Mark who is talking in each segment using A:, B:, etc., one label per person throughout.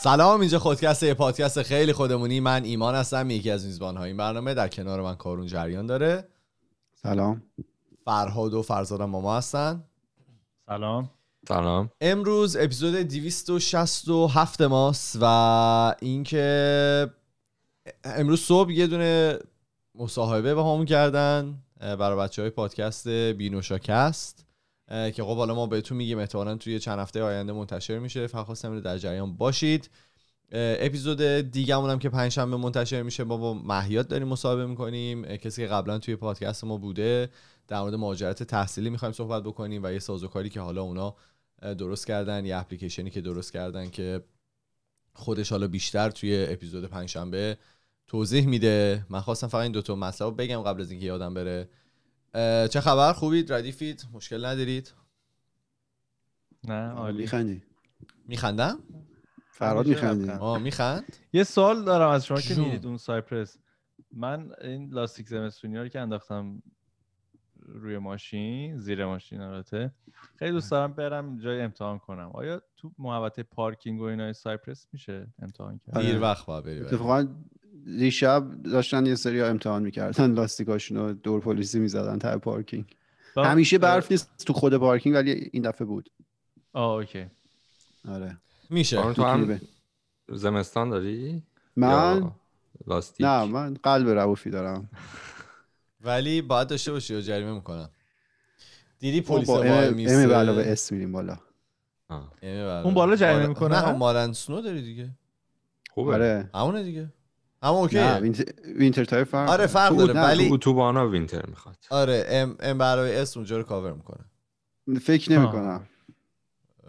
A: سلام اینجا خودکست یه پادکست خیلی خودمونی. من ایمان هستم یکی از میزبان های این برنامه. در کنار من کارون جریان داره.
B: سلام.
A: فرهاد و فرزادم با ما هستن.
C: سلام.
D: سلام.
A: امروز اپیزود 267 ماست و اینکه امروز صبح یه دونه مصاحبه به همون کردن برای بچه های پادکست بینوشاکست. که خب حالا ما بهتون میگیم احتمالا توی چند هفته آینده منتشر میشه. فقط خواستم در جریان باشید. اپیزود دیگه هم که پنجشنبه منتشر میشه ما با مهیاد داریم مصاحبه می‌کنیم. کسی که قبلا توی پادکست ما بوده در مورد مهاجرت تحصیلی می‌خوایم صحبت بکنیم و یه سازوکاری که حالا اونا درست کردن یه اپلیکیشنی که درست کردن که خودش حالا بیشتر توی اپیزود پنجشنبه توضیح میده. من خواستم فقط این دوتا مطلب بگم قبل از اینکه یادم بره. چه خبر؟ خوبید؟ ردیفید؟ مشکل ندارید؟
C: نه عالی.
B: میخندی.
A: میخندم؟
B: فرزاد میخندی.
A: آه میخند؟
C: یه سوال دارم از شما که
A: جون.
C: میرید اون Cypress. من این لاستیک زمستونی رو که انداختم روی ماشین زیر ماشین البته خیلی دوست دارم برم جای امتحان کنم. آیا تو محوطه پارکینگ و اینای Cypress میشه امتحان کرد؟
A: دیر وقت باید بری.
B: اتفاقا دیشب داشتن یه سری امتحان می‌کردن لاستیکاشون رو دور پلیسی می‌زدن ته پارکینگ.
C: با-
B: همیشه برف نیست تو خود پارکینگ ولی این دفعه بود.
C: آه اوکی.
B: آره.
A: میشه.
D: آره، تو هم زمستان داری؟
B: من؟
D: لاستیک؟
B: نه من قلب روفی دارم.
A: ولی باید داشته باشی یا جریمه می‌کنم دیدی
B: ما
A: پلیس
B: با
A: وای
B: ام
A: میسته
B: به اس میریم بالا.
C: اون بالا جریمه
A: آره.
C: می‌کنه؟
A: نه مارن سنو داری دیگه.
D: خوبه.
B: آره.
A: همونه دیگه. اما اوکی.
B: نه وینتر, تایر فرق
A: آره، فرق
B: تو-
A: داره، ولی-
D: تو اتوبانا وینتر می‌خواد.
A: آره ام ام برای اس اونجا رو کاور می‌کنه.
B: فکر نمی کنم.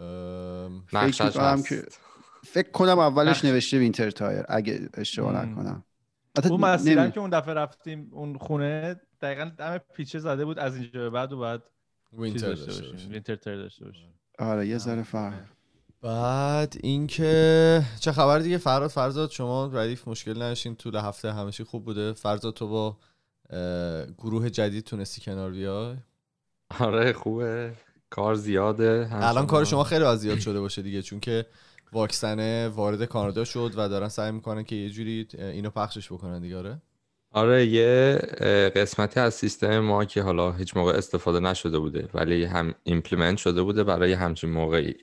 A: ام،
B: که- فکر کنم اولش
C: نقش.
B: نوشته وینتر تایر اگه اشتباه. نکنم.
C: اون مسیرم
B: نمی-
C: که اون دفعه رفتیم اون خونه دقیقا دم پیچه زده بود از اینجا به بعد و بعد
A: وینتر
C: داشته باشیم.
A: باشه.
C: وینتر تایر داشته باشیم.
B: آره یه ذره فرق.
A: بعد اینکه چه خبر دیگه؟ فراد فرزاد شما ردیف مشکل نداشتین؟ طول هفته همشی خوب بوده. فرزاد تو با گروه جدید تونستی کنار بیای؟
D: آره خوبه. کار زیاده.
A: الان. کار شما خیلی از زیاد شده باشه دیگه چون که واکسنه وارد کانادا شد و دارن سعی می‌کنن که یه جوری اینو پخشش بکنن دیگه آره؟
D: آره یه قسمتی از سیستم ما که حالا هیچ موقع استفاده نشده بوده ولی هم implement شده بوده برای همچین موقعی.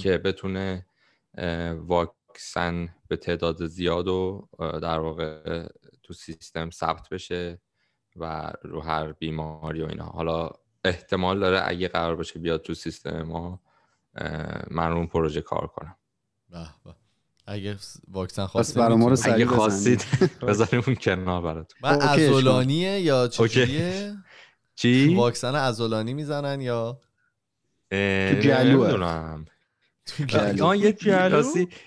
D: که بتونه واکسن به تعداد زیاد و در واقع تو سیستم ثبت بشه و رو هر بیماری و اینا حالا احتمال داره اگه قرار باشه بیاد تو سیستم ما من رو اون پروژه کار کنم
A: به به. اگه واکسن
B: پس
A: خواستین
B: برای ما رو
D: اگه. خواستید بذاریم اون کنار براتون
A: من. ازولانیه یا. چجوریه
D: چی؟
A: واکسن ازولانی می‌زنن یا
D: اه، آه، یه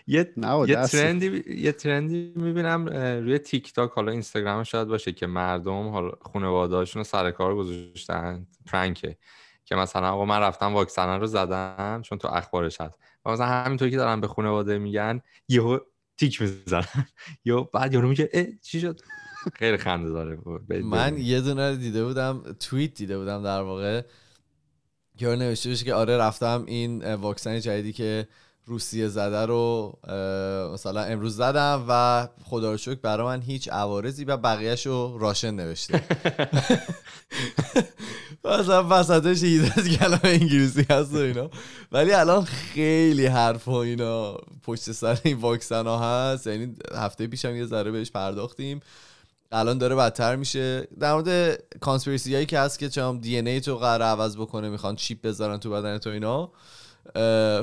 D: یه یه. ترندی یه ترندی می‌بینم روی تیک تاک حالا اینستاگرام شاید باشه که مردم حالا خانواده‌هاشون رو سر کار گذاشتن. پرنکه که مثلا آقا من رفتم واکسن رو زدم چون تو اخبارش هست. و مثلا همینطور که دارن به خانواده میگن یهو تیک می‌زنن. یا بعد یارو میگه اه چی شد؟ خیلی خنده داره.
A: من یه دونه رو دیده بودم توییت دیده بودم در واقع. که نوشته بشه که آره رفتم این واکسن جدیدی که روسیه زده رو مثلا امروز زدم و خدا رو شکر برای من هیچ عوارضی و بقیهش رو راشن نوشته. مثلا وسطش از کلام انگلیسی هست و اینا. ولی الان خیلی حرف و اینا پشت سر این واکسن ها هست. یعنی هفته پیشم یه ذره بهش پرداختیم. الان داره بدتر میشه در مورد کانسپیرسی هایی که هست که چم دی ان ای تو قرار عوض بکنه می‌خوان چیپ بذارن تو بدن تو اینا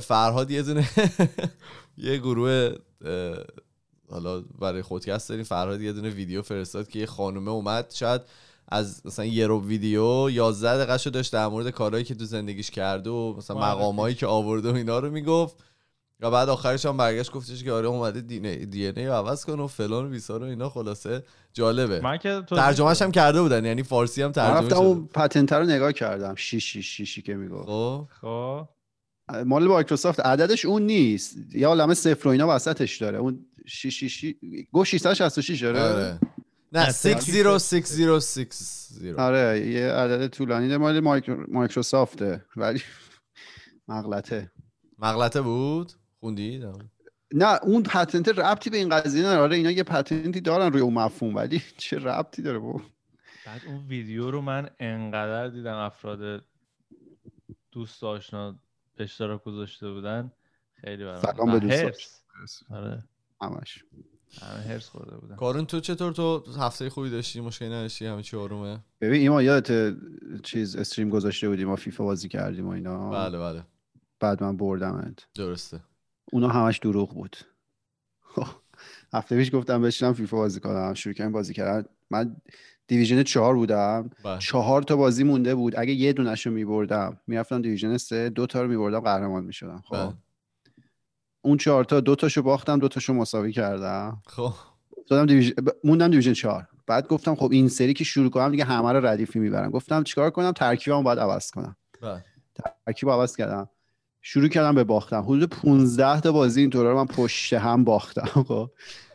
A: فرهاد یه دونه یه گروه حالا برای خودکست داریم فرهاد یه دونه ویدیو فرستاد که یه خانومه اومد شاید از مثلا یه رو ویدیو 11 دقیقه داشت در مورد کارهایی که تو زندگیش کرده و مثلا
C: معرفی.
A: مقامایی که آورده و اینا رو می‌گفت و بعد آخرش هم برگشت گفتش که آره اومده دی ان ای رو عوض کنه و فلان و بیسار و اینا خلاصه جالبه.
C: من که تو
A: ترجمهش هم کرده بودن یعنی فارسی هم
B: من
A: ترجمه
B: رفتم
A: شده
B: اون پتنت رو نگاه کردم شیش شیش شیشی که می‌گفت.
A: خب.
C: خب.
B: مال مایکروسافت عددش اون نیست. یا عالمه صفر و اینا وسطش داره. اون شیش شیشی گو 666 داره
A: آره؟ نه 60660
B: آره یه عدد طولانی داره. مال مایکرو... مایکروسافته ولی مغلطه.
A: مغلطه بود؟ خوندی؟
B: نه. اون پتنت ربطی به این قضیه نداره. آره اینا یه پتنتی دارن روی اون مفهوم ولی چه ربطی داره بابا؟
C: بعد اون ویدیو رو من انقدر دیدم افراد دوست آشنا اشتراک گذاشته بودن. خیلی برام
B: سلام به دوست.
C: آره.
B: همش.
C: همه هرس خورده بودن.
A: کارون تو چطور؟ تو هفته خوبی داشتی؟ مشکلی نداشتی؟ همه چی آرومه؟
B: ببین ایما یادت چیز استریم گذاشته بودیم؟ ما فیفا بازی کردیم و اینا.
A: بله بله.
B: بعد من بردمت.
A: درسته.
B: اونا همش دروغ بود. خب، هفته پیش گفتم بشینم فیفا بازی کنم. شروع کردم بازی کردن. من دیویژن چهار بودم.
A: بله.
B: چهار تا بازی مونده بود. اگه یه دونش رو میبردم می‌رفتم دیویژن سه دو تا رو میبردم قهرمان می‌شدم. خب.
A: بله.
B: اون چهار تا دو تاشو باختم دو تاشو مساوی کردم.
A: خب.
B: دادم دیویژن موندم دیویژن چهار. بعد گفتم خب این سری که شروع کنم دیگه همه رو ردیفی می‌برم. گفتم چیکار کنم؟ ترکیبمو باید عوض کنم.
A: بله.
B: ترکیب عوض کردم. شروع کردم به باختم حدود 15 تا بازی اینطورا رو من پشت هم باختم خب.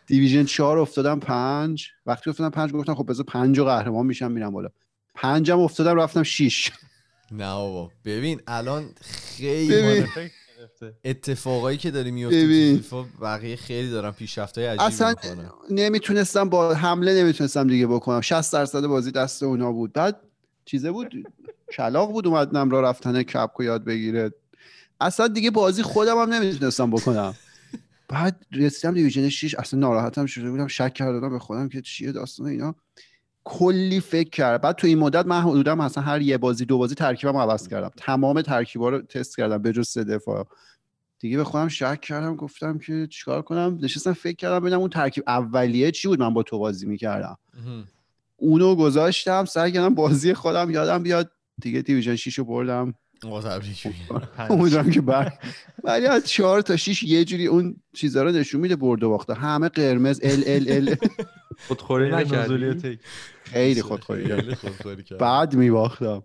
B: دیویژن 4 افتادم پنج. وقتی افتادم پنج گفتم خب بذار پنج و قهرمان میشم میرم بالا. پنجم افتادم رفتم 6
A: نه بابا. ببین الان خیلی. اتفاقایی که داری میفته بقیه خیلی دارن پیشرفتای عجیبی
B: اصلا
A: می‌کنن.
B: نمی‌تونستم با حمله نمی‌تونستم دیگه بکنم. 60 درصد بازی دست اونا بود. بعد چیزه بود؟ کلاق بود اومد نم را رفتن کپکو یاد بگیره. اصلا دیگه بازی خودم هم نمی‌تونستم بکنم. بعد رسیدم دیویژن 6 اصلا ناراحتم شده بودم شک کردم به خودم که چیه داستان اینا. کلی فکر کرد. بعد تو این مدت من حدودا مثلا هر یه بازی دو بازی ترکیبم عوض کردم. تمام ترکیبا رو تست کردم به جز سه دفاع. دیگه به خودم شک کردم گفتم که چیکار کنم؟ نشستم فکر کردم ببینم اون ترکیب اولیه چی بود من با تو بازی می‌کردم. اونو گذاشتم سعی کردم بازی خودم یادم بیاد. دیگه دیویژن 6 رو بردم.
C: پنج.
B: امیدوارم که بر ولی از 4 تا 6 یه جوری اون چیزا رو نشون میده برد و باخته همه قرمز ال ال ال
D: خودخوری نکردی.
B: خیلی خودخوری
A: کرد.
B: بعد میباختم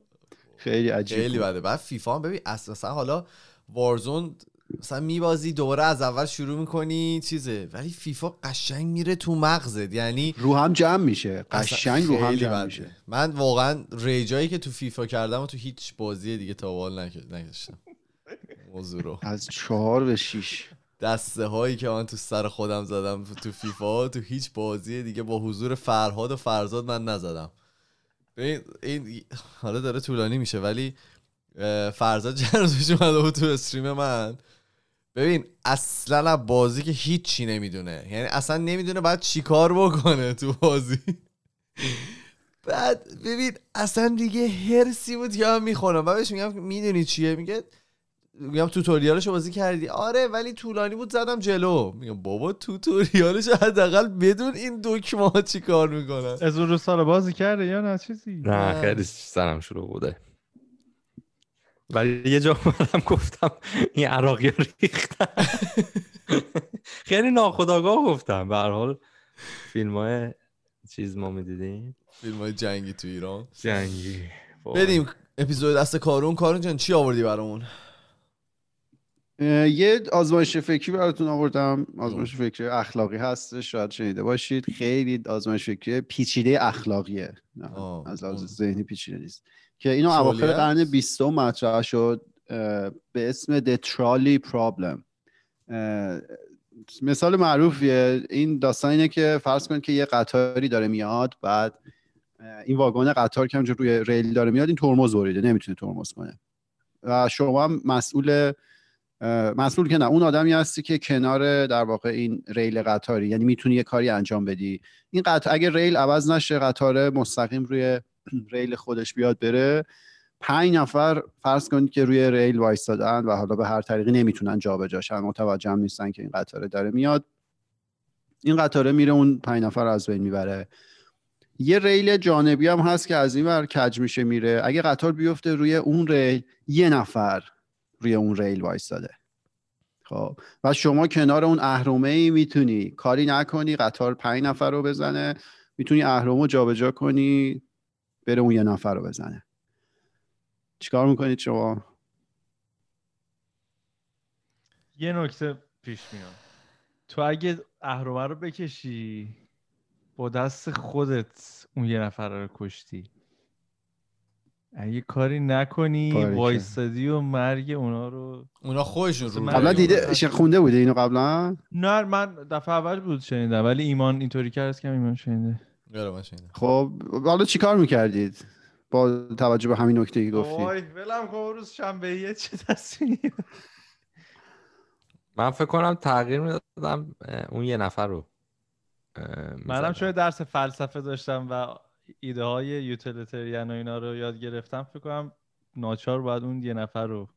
B: خیلی عجیب
A: خیلی. بده بعد فیفا هم ببین اساسا حالا وارزون مثلا میبازی دوباره از اول شروع می‌کنی چیزه. ولی فیفا قشنگ میره تو مغزت. یعنی
B: رو هم جمع میشه. قشنگ رو هم جمع. میشه.
A: من واقعا ریجایی که تو فیفا کردم و تو هیچ بازی دیگه تا حال نکشتم. موضوع رو.
B: از 4 به 6
A: دسته هایی که من تو سر خودم زدم تو فیفا تو هیچ بازی دیگه با حضور فرهاد و فرزاد من نزدم. ببین این حالا داره طولانی میشه ولی فرزاد چند روز پیش اومده بود تو استریم من. ببین اصلا از بازی که هیچی نمی‌دونه. یعنی اصلا نمی‌دونه باید چیکار بکنه تو بازی. بعد ببین اصلا دیگه هرسی بود که من می‌خونم. و بهش میگم می‌دونی چیه؟ میگه میگم توتوریالشو بازی کردی. آره ولی طولانی بود زدم جلو. میگم بابا توتوریالش حداقل بدون این دکمه ها چی کار می‌کنن؟
C: از اون رو سال بازی کرده یا نه؟ چیزی؟
D: نه
A: نه.
D: خیلی سرم شروع بوده. ولی یه جا اومدم گفتم این عراقی ریختن. خیلی ناخداگاه گفتم. به هر حال فیلم های چیز ما می‌دیدیم
A: فیلم های جنگی تو ایران.
D: جنگی.
A: بریم. اپیزود دست کارون. کارون جان چی آوردی برامون؟
B: یه آزمایش فکری براتون آوردم. آزمایش فکری اخلاقی هست شاید شنیده باشید. خیلی آزمایش فکری پیچیده اخلاقیه. نه، از لحاظ. ذهنی پیچیده نیست. که اینو اواخر؟ قرن بیستم مطرح شد به اسم The Trolley Problem. مثال معروفیه. این داستان اینه که فرض کنید که یه قطاری داره میاد بعد این واگن قطار که روی ریل داره میاد این ترمز بریده نمی‌تونه ترمز کنه. و شما هم مسئول مسئول که نه اون آدمی هستی که کنار در واقع این ریل قطاری یعنی می‌تونی یه کاری انجام بدی. این قطار اگه ریل عوض نشه قطار مستقیم روی ریل خودش بیاد بره پنج نفر فرض کنید که روی ریل وایستادن و حالا به هر طریقی نمی‌تونن جابجا شن متوجه هم نیستن که این قطاره داره میاد. این قطاره میره اون پنج نفر از بین می‌بره. یه ریل جانبی هم هست که از این ور کج میشه میره. اگه قطار بیفته روی اون ریل یه نفر روی اون ریل وایستاده. خب و شما کنار اون اهرمه ای می‌تونی. کاری نکنی قطار پنج نفر رو بزنه. می‌تونی اهرم رو جابجا کنی. بره اون یه نفر رو بزنه. چیکار می‌کنید شما؟
C: یه نکته پیش میاد. تو اگه اهرمه رو بکشی با دست خودت اون یه نفر رو کشتی. اگه کاری نکنی. وایستادی و مرگ اونا رو.
A: اونا خودشون رو
C: من-
B: قبلا دیده خونده بوده اینو قبلا؟
C: نه من دفعه اول بود شنیدم ولی ایمان اینطوری کرد که ایمان شنیده.
B: خب حالا چیکار می‌کردید؟ با توجه به همین نکته که گفتی.
C: وای ولم کن روز شنبه یه چه تصمیمی
D: من فکر کنم تغییر می‌دادم اون یه نفر رو
C: منم. چون درس فلسفه داشتم و ایده های یوتیلیتریان و اینا رو یاد گرفتم فکر کنم ناچار باید اون یه نفر رو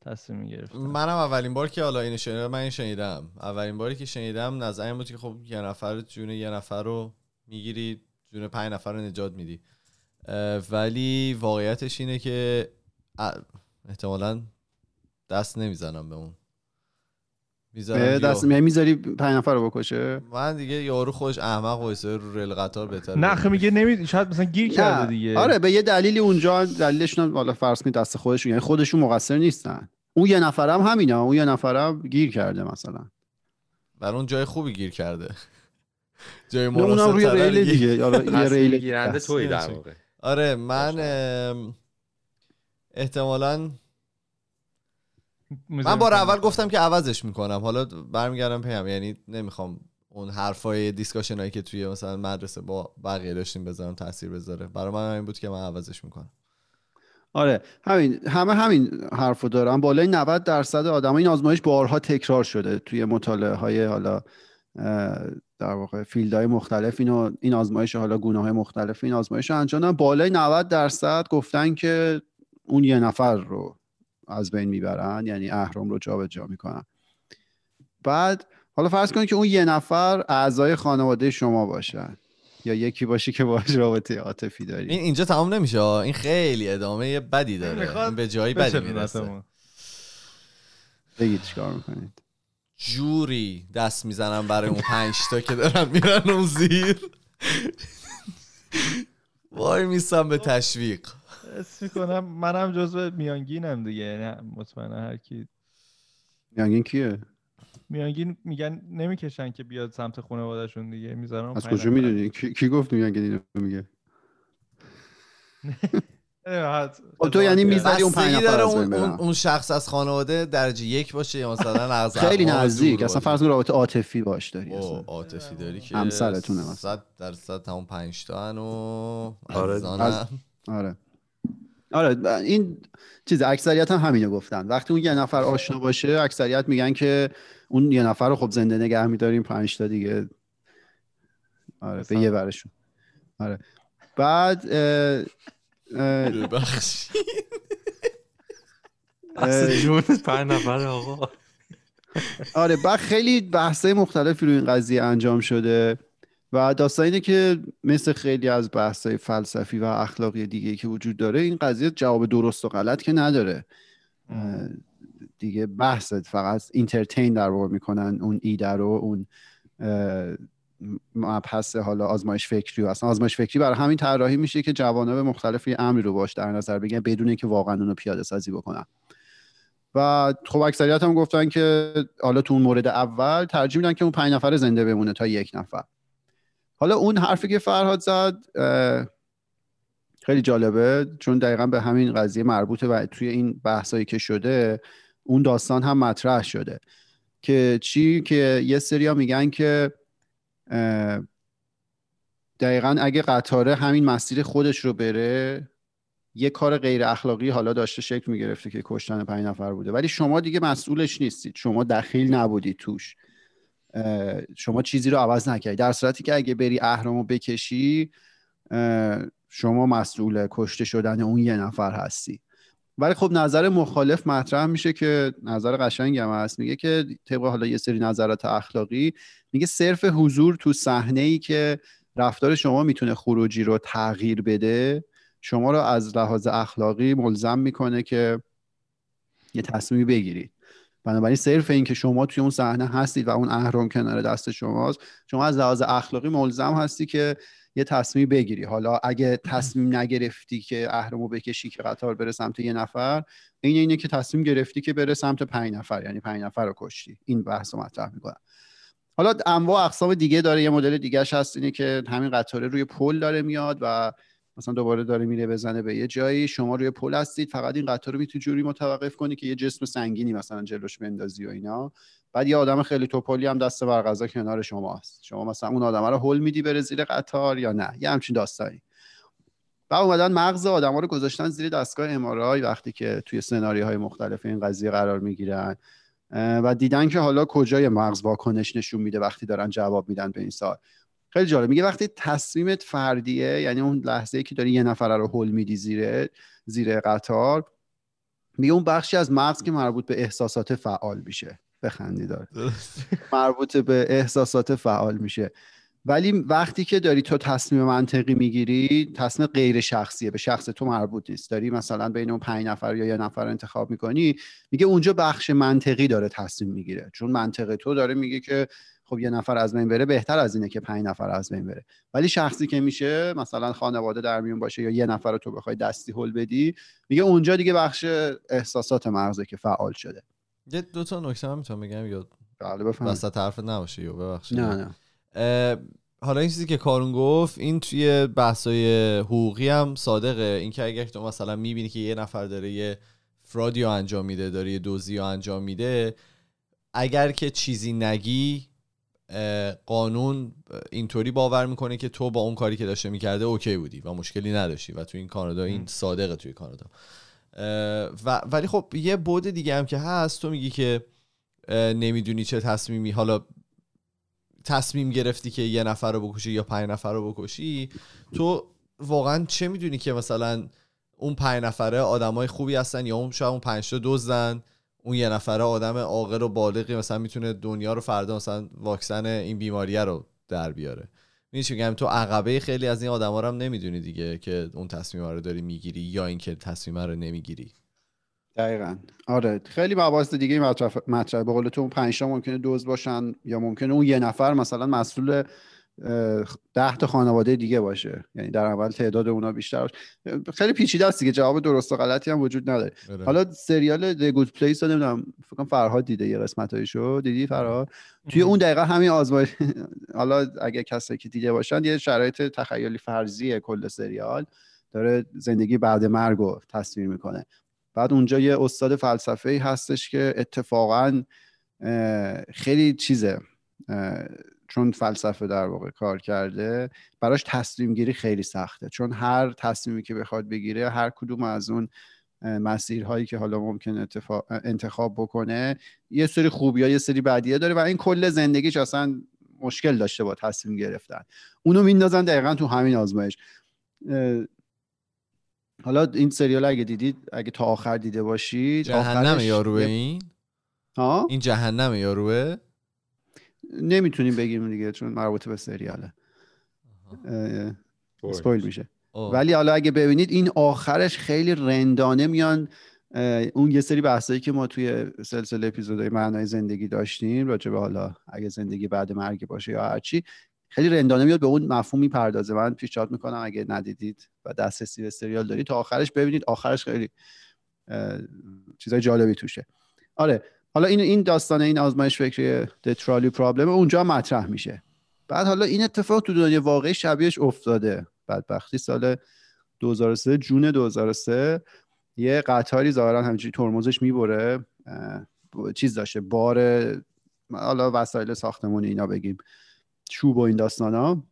C: تصمیم می‌گرفتم.
A: منم اولین بار که حالا اینو شنیدم من این شنیدم. اولین باری که شنیدم نظرم بود که خب یه نفر جون یه نفر رو می‌گیری جون پنج نفر رو نجات میدی. ولی واقعیتش اینه که احتمالا دست نمی‌زنم به اون. می‌ذارم یا-
B: دست یعنی می‌ذاری پنج نفر رو بکشه؟
A: من دیگه یارو خودش احمق وایسه رو ریل قطار بهتر
C: نه خب میگه نمی شاید مثلا گیر کرده دیگه.
B: آره به یه دلیلی اونجا دلیلشون هم حالا فرض کنید دست خودشون یعنی خودشون مقصر نیستن. اون یه نفرم همینه اون یه نفرم گیر کرده مثلا.
A: برای اون جای خوبی گیر کرده. جای
B: نه، اونم روی ریل دیگه. حالا یه ریل
D: گیرنده. توی در واقع.
A: آره من احتمالا من بار اول گفتم که عوضش می‌کنم. حالا برمیگردم پیم یعنی نمی‌خوام اون حرفای discussion هایی که توی مثلا مدرسه با بقیه داشتیم بذارم تاثیر بذاره. برای من همین بود که من عوضش می‌کنم.
B: آره همین همه همین حرفو دارن بالای 90 درصد آدم این آزمایش بارها تکرار شده توی مطالعه های حالا در واقع فیلد های مختلف اینو این آزمایش حالا گونه های مختلف این آزمایش رو انجام دادن. بالای 90 درصد گفتن که اون یه نفر رو از بین می‌برن یعنی اهرم رو جابجا می‌کنن. بعد حالا فرض کنید که اون یه نفر اعضای خانواده شما باشن. یا یکی باشه که باش رابطه عاطفی داری.
A: این اینجا تمام نمیشه. این خیلی ادامه بدی داره. این به جایی بدی می‌رسه.
B: بگید چیکار می‌کنید.
A: جوری دست می‌زنم برای اون پنج تا که دارن میرن اون زیر. وای میستم به تشویق.
C: حس می‌کنم منم جزو میانگینم دیگه. یعنی مطمئنا هر کی
B: میانگین کیه؟
C: میانگین میگن نمی‌کشن که بیاد سمت خانوادهشون دیگه می‌ذارن
B: از کجا می‌دونی؟ کی, کی گفت میانگین اینو میگه؟ تو یعنی می‌ذاری اون پنج نفر
A: اون, اون, شخص از خانواده درجه یک باشه یا مثلا از
B: خیلی نزدیک. اصلا. فرض کن رابطه عاطفی باش داری. اصلا.
A: عاطفی داری که
B: همسرتونه مثلا.
A: صد درصد همون پنج تا هن و
D: آره،
B: آره. آره این چیز اکثریت هم همینو گفتن. وقتی اون یه نفر آشنا باشه اکثریت میگن که اون یه نفر رو خب زنده نگه میداریم پنج تا دیگه. آره به یه ورشون. آره. بعد
A: ببخشید.
D: جون پنج نفر آقا.
B: آره بعد خیلی بحثای مختلفی روی این قضیه انجام شده و داستان اینه که مثل خیلی از بحثای فلسفی و اخلاقی دیگه که وجود داره این قضیه جواب درست و غلط که نداره. دیگه بحث فقط اینترتین در واقع می‌کنن اون ایده رو اون مبحث حالا آزمایش فکری و اصلا آزمایش فکری برای همین طراحی میشه که جوانب مختلفی امری رو باش در نظر بگیرن بدون اینکه واقعا اونو پیاده سازی بکنن. و خب اکثریت هم گفتن که حالا تو اون مورد اول ترجیح میدن که اون پنج نفر زنده بمونه تا یک نفر. حالا اون حرفی که فرهاد زد خیلی جالبه چون دقیقا به همین قضیه مربوطه و توی این بحثایی که شده اون داستان هم مطرح شده. که چی؟ که یه سریا میگن که دقیقا اگه قطاره همین مسیر خودش رو بره یه کار غیر اخلاقی حالا داشته شکل می‌گرفته که کشتن پنج نفر بوده. ولی شما دیگه مسئولش نیستید. شما دخیل نبودید توش. شما چیزی رو عوض نکردید. در صورتی که اگه بری اهرامو بکشی شما مسئول کشته شدن اون یه نفر هستی. ولی خب نظر مخالف مطرح میشه که نظر قشنگی هم هست. میگه که طبق حالا یه سری نظرات اخلاقی میگه صرف حضور تو صحنه ای که رفتار شما می‌تونه خروجی رو تغییر بده شما رو از لحاظ اخلاقی ملزم می‌کنه که یه تصمیمی بگیرید بنابراین صرف این که شما توی اون صحنه هستید و اون اهرم کنار دست شماست شما از لحاظ اخلاقی ملزم هستی که یه تصمیم بگیری. حالا اگه تصمیم نگرفتی که اهرمو بکشی که قطار بره سمت یه نفر این اینه که تصمیم گرفتی که بره سمت پنج نفر یعنی پنج نفر رو کشتی. این بحث رو مطرح می‌کنم. حالا انواع اقسام دیگه داره یه مدل دیگهش هست اینه که همین قطاره روی پل داره میاد و مثلا دوباره داره میره بزنه به یه جایی شما روی پل هستید فقط این قطار رو می‌تونی جوری متوقف کنی که یه جسم سنگینی مثلا جلوش بندازی و اینا. بعد یه آدم خیلی توپلی هم دست بر غذا کنار شما هست. شما مثلا اون آدم رو هول میدی بره زیر قطار یا نه. یه همچین داستانی. و اومدن مغز آدم ها رو گذاشتن زیر دستگاه امارای وقتی که توی سناریوهای مختلف این قضیه قرار می‌گیرن. و دیدن که حالا کجای مغز واکنش نشون میده وقتی دارن جواب میدن به این سال خیلی جالب. میگه وقتی تصمیمت فردیه یعنی اون لحظه ای که داری یه نفر رو هول میدی زیر زیر قطار میگه اون بخشی از مغز که مربوط به احساسات فعال میشه. بخندی دار مربوط به احساسات فعال میشه. ولی وقتی که داری تو تصمیم منطقی می‌گیری تصمیم غیر شخصیه. به شخص تو مربوط نیست. داری مثلا بین اون پنج نفر یا یه نفر انتخاب می‌کنی میگه اونجا بخش منطقی داره تصمیم می‌گیره. چون منطق تو داره میگه که خب یه نفر از بین بره بهتر از اینه که پنج نفر از بین بره. ولی شخصی که میشه مثلا خانواده در میون باشه یا یه نفر رو تو بخوای دستی هل بدی میگه اونجا دیگه بخش احساسات مغزه که فعال شده.
A: یه دو تا نکته هم می‌تونم بگم یا
B: بله بفهم
A: وسط حرفت نباشه یا ببخشید.
B: نه نه.
A: حالا این چیزی که کارون گفت این توی بحثای حقوقی هم صادقه. اینکه اگر تو مثلا می‌بینی که یه نفر داره یه فرادی رو انجام میده داره یه دوزی رو انجام میده اگر که چیزی نگی قانون اینطوری باور می‌کنه که تو با اون کاری که داشته می‌کرده اوکی بودی و مشکلی نداشتی و تو این کانادا این صادقه توی کانادا. و ولی خب یه بود دیگه هم که هست تو میگی که نمی‌دونی چه تصمیمی حالا تصمیم گرفتی که یه نفر رو بکشی یا پنج نفر رو بکشی تو واقعا چه می‌دونی که مثلا اون پنج نفره آدمای خوبی هستن یا اون شاید اون پنج تا دزدن؟ اون یه نفره آدم عاقل و بالغی مثلا می‌تونه دنیا رو فردا مثلا واکسن این بیماریه رو در بیاره. میشه میگم؟ تو عقبه خیلی از این آدما رو هم نمی‌دونی دیگه که اون تصمیم رو داری می‌گیری یا اینکه تصمیم رو نمی‌گیری.
B: دقیقا. آره. خیلی مباحث دیگه مطرح مطرح به قول تو اون پنج ممکنه دوز باشن یا ممکنه اون یه نفر مثلا مسئول ده تا خانواده دیگه باشه. یعنی در اول تعداد اونا بیشتر باشه. خیلی پیچیده است دیگه جواب درست و غلطی هم وجود نداره. بره. حالا سریال The Good Place رو نمی‌دونم فکر فرهاد دیده یه قسمتایشو دیدی فرهاد؟ توی اون دقیقه همین آزمایش. حالا اگه کسی که دیده باشن یه شرایط تخیلی فرضیه کل سریال. داره زندگی بعد مرگ رو تصویر می‌کنه. بعد اونجا یه استاد فلسفه ای هستش که اتفاقا خیلی چیزه. چون فلسفه در واقع کار کرده براش تصمیم گیری خیلی سخته. چون هر تصمیمی که بخواد بگیره هر کدوم از اون مسیرهایی که حالا ممکن انتخاب بکنه یه سری خوبی یا یه سری بدیه داره و این کل زندگیش اصلا مشکل داشته با تصمیم گرفتن. اونو میندازن دقیقا تو همین آزمایش. حالا این سریال اگه دیدید اگه تا آخر دیده باشید
A: جهنم یاروه این؟
B: ها؟
A: این جهنم یاروه؟
B: نمی‌تونیم بگیم دیگه چون مربوط به سریاله. سپویل میشه. ولی حالا اگه ببینید این آخرش خیلی رندانه میان اون یه سری بحثایی که ما توی سلسله اپیزودهای معنای زندگی داشتیم راجع به حالا اگه زندگی بعد مرگ باشه یا هرچی خیلی رندانه میاد به اون مفهوم می‌پردازه. من پیشنهاد می‌کنم اگه ندیدید و دسترسی به سریال دارید تا آخرش ببینید. آخرش خیلی چیزای جالبی توشه. آره حالا این این داستان این آزمایش فکری دترالی پرابلم اونجا مطرح میشه. بعد حالا این اتفاق تو دنیا واقعی شبیهش افتاده. بدبختی سال 2003 جون 2003 یه قطاری ظاهرا همینجوری ترمزش می‌بره. چیز داشته بار حالا وسایل ساختمون اینا بگیم. چوب و این داستان ها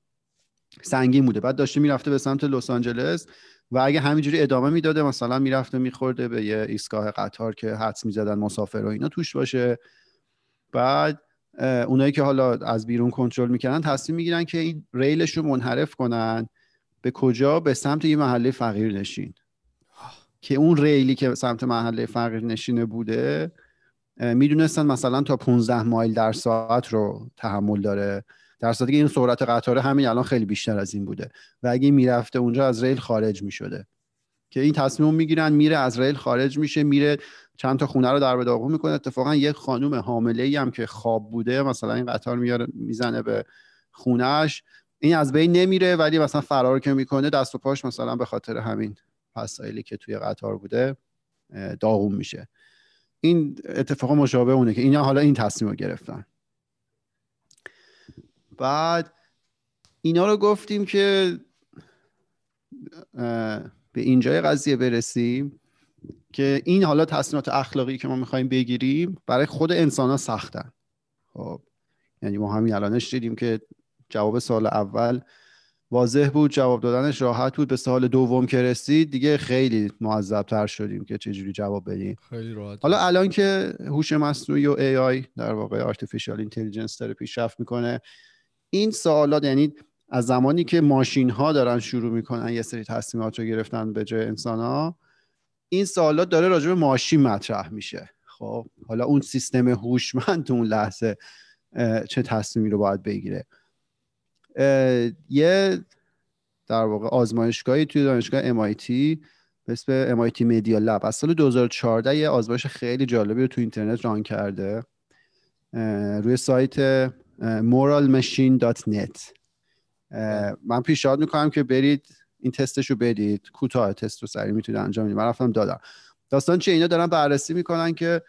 B: سنگین بوده. بعد داشته می‌رفته به سمت لس آنجلس. و اگه همینجوری ادامه می‌داده مثلا می‌رفته میخورده به یه ایستگاه قطار که حدس می‌زدن مسافر و اینا توش باشه. بعد اونایی که حالا از بیرون کنترل می‌کنن تصمیم می‌گیرن که این ریلش رو منحرف کنن به کجا؟ به سمت یه محله فقیر نشین. که اون ریلی که سمت محله فقیر نشینه بوده می‌دونستن مثلا تا 15 مایل در ساعت رو تحمل داره. در صورتی که این سرعت قطاره همین الان خیلی بیشتر از این بوده. و اگه می‌رفته اونجا از ریل خارج می‌شده. که این تصمیم می‌گیرن میره از ریل خارج میشه میره چند تا خونه رو در به داغون می‌کنه. اتفاقا یک خانم حامله ای هم که خواب بوده مثلا این قطار میاره می‌زنه به خونهش این از بین نمیره ولی مثلا فرار که می‌کنه دست و پاش مثلا به خاطر همین مسائلی که توی قطار بوده داغون میشه. این اتفاق مشابه اونه که اینا حالا این تصمیم رو گرفتن. بعد اینا رو گفتیم که به اینجای قضیه برسیم که این حالا تصمیمات اخلاقی که ما می‌خوایم بگیریم برای خود انسان ها سختن. خب یعنی ما همین الانش دیدیم که جواب سال اول واضح بود جواب دادنش راحت بود. به سال دوم که رسید دیگه خیلی معذب شدیم که چجوری جواب بدیم.
A: خیلی راحت.
B: حالا الان که هوش مصنوعی و AI در واقع artificial intelligence داره پیشرفت می‌کنه این سوالات یعنی از زمانی که ماشین ها دارن شروع می‌کنن یه سری تصمیمات رو گرفتن به جای انسان ها این سوالات داره راجع به ماشین مطرح میشه. خب حالا اون سیستم هوشمند تو اون لحظه چه تصمیمی رو باید بگیره. یه در واقع آزمایشگاهی توی دانشگاه MIT به اسم MIT Media Lab. از سال 2014 یه آزمایش خیلی جالبی رو تو اینترنت ران کرده. روی سایت moralmachine.net من پیشنهاد می‌کنم که برید این تستش رو بدید. کوتاه تست رو سریع می‌تونید انجام بدید. من رفتم دادم. داستان چه اینا دارن بررسی می‌کنن که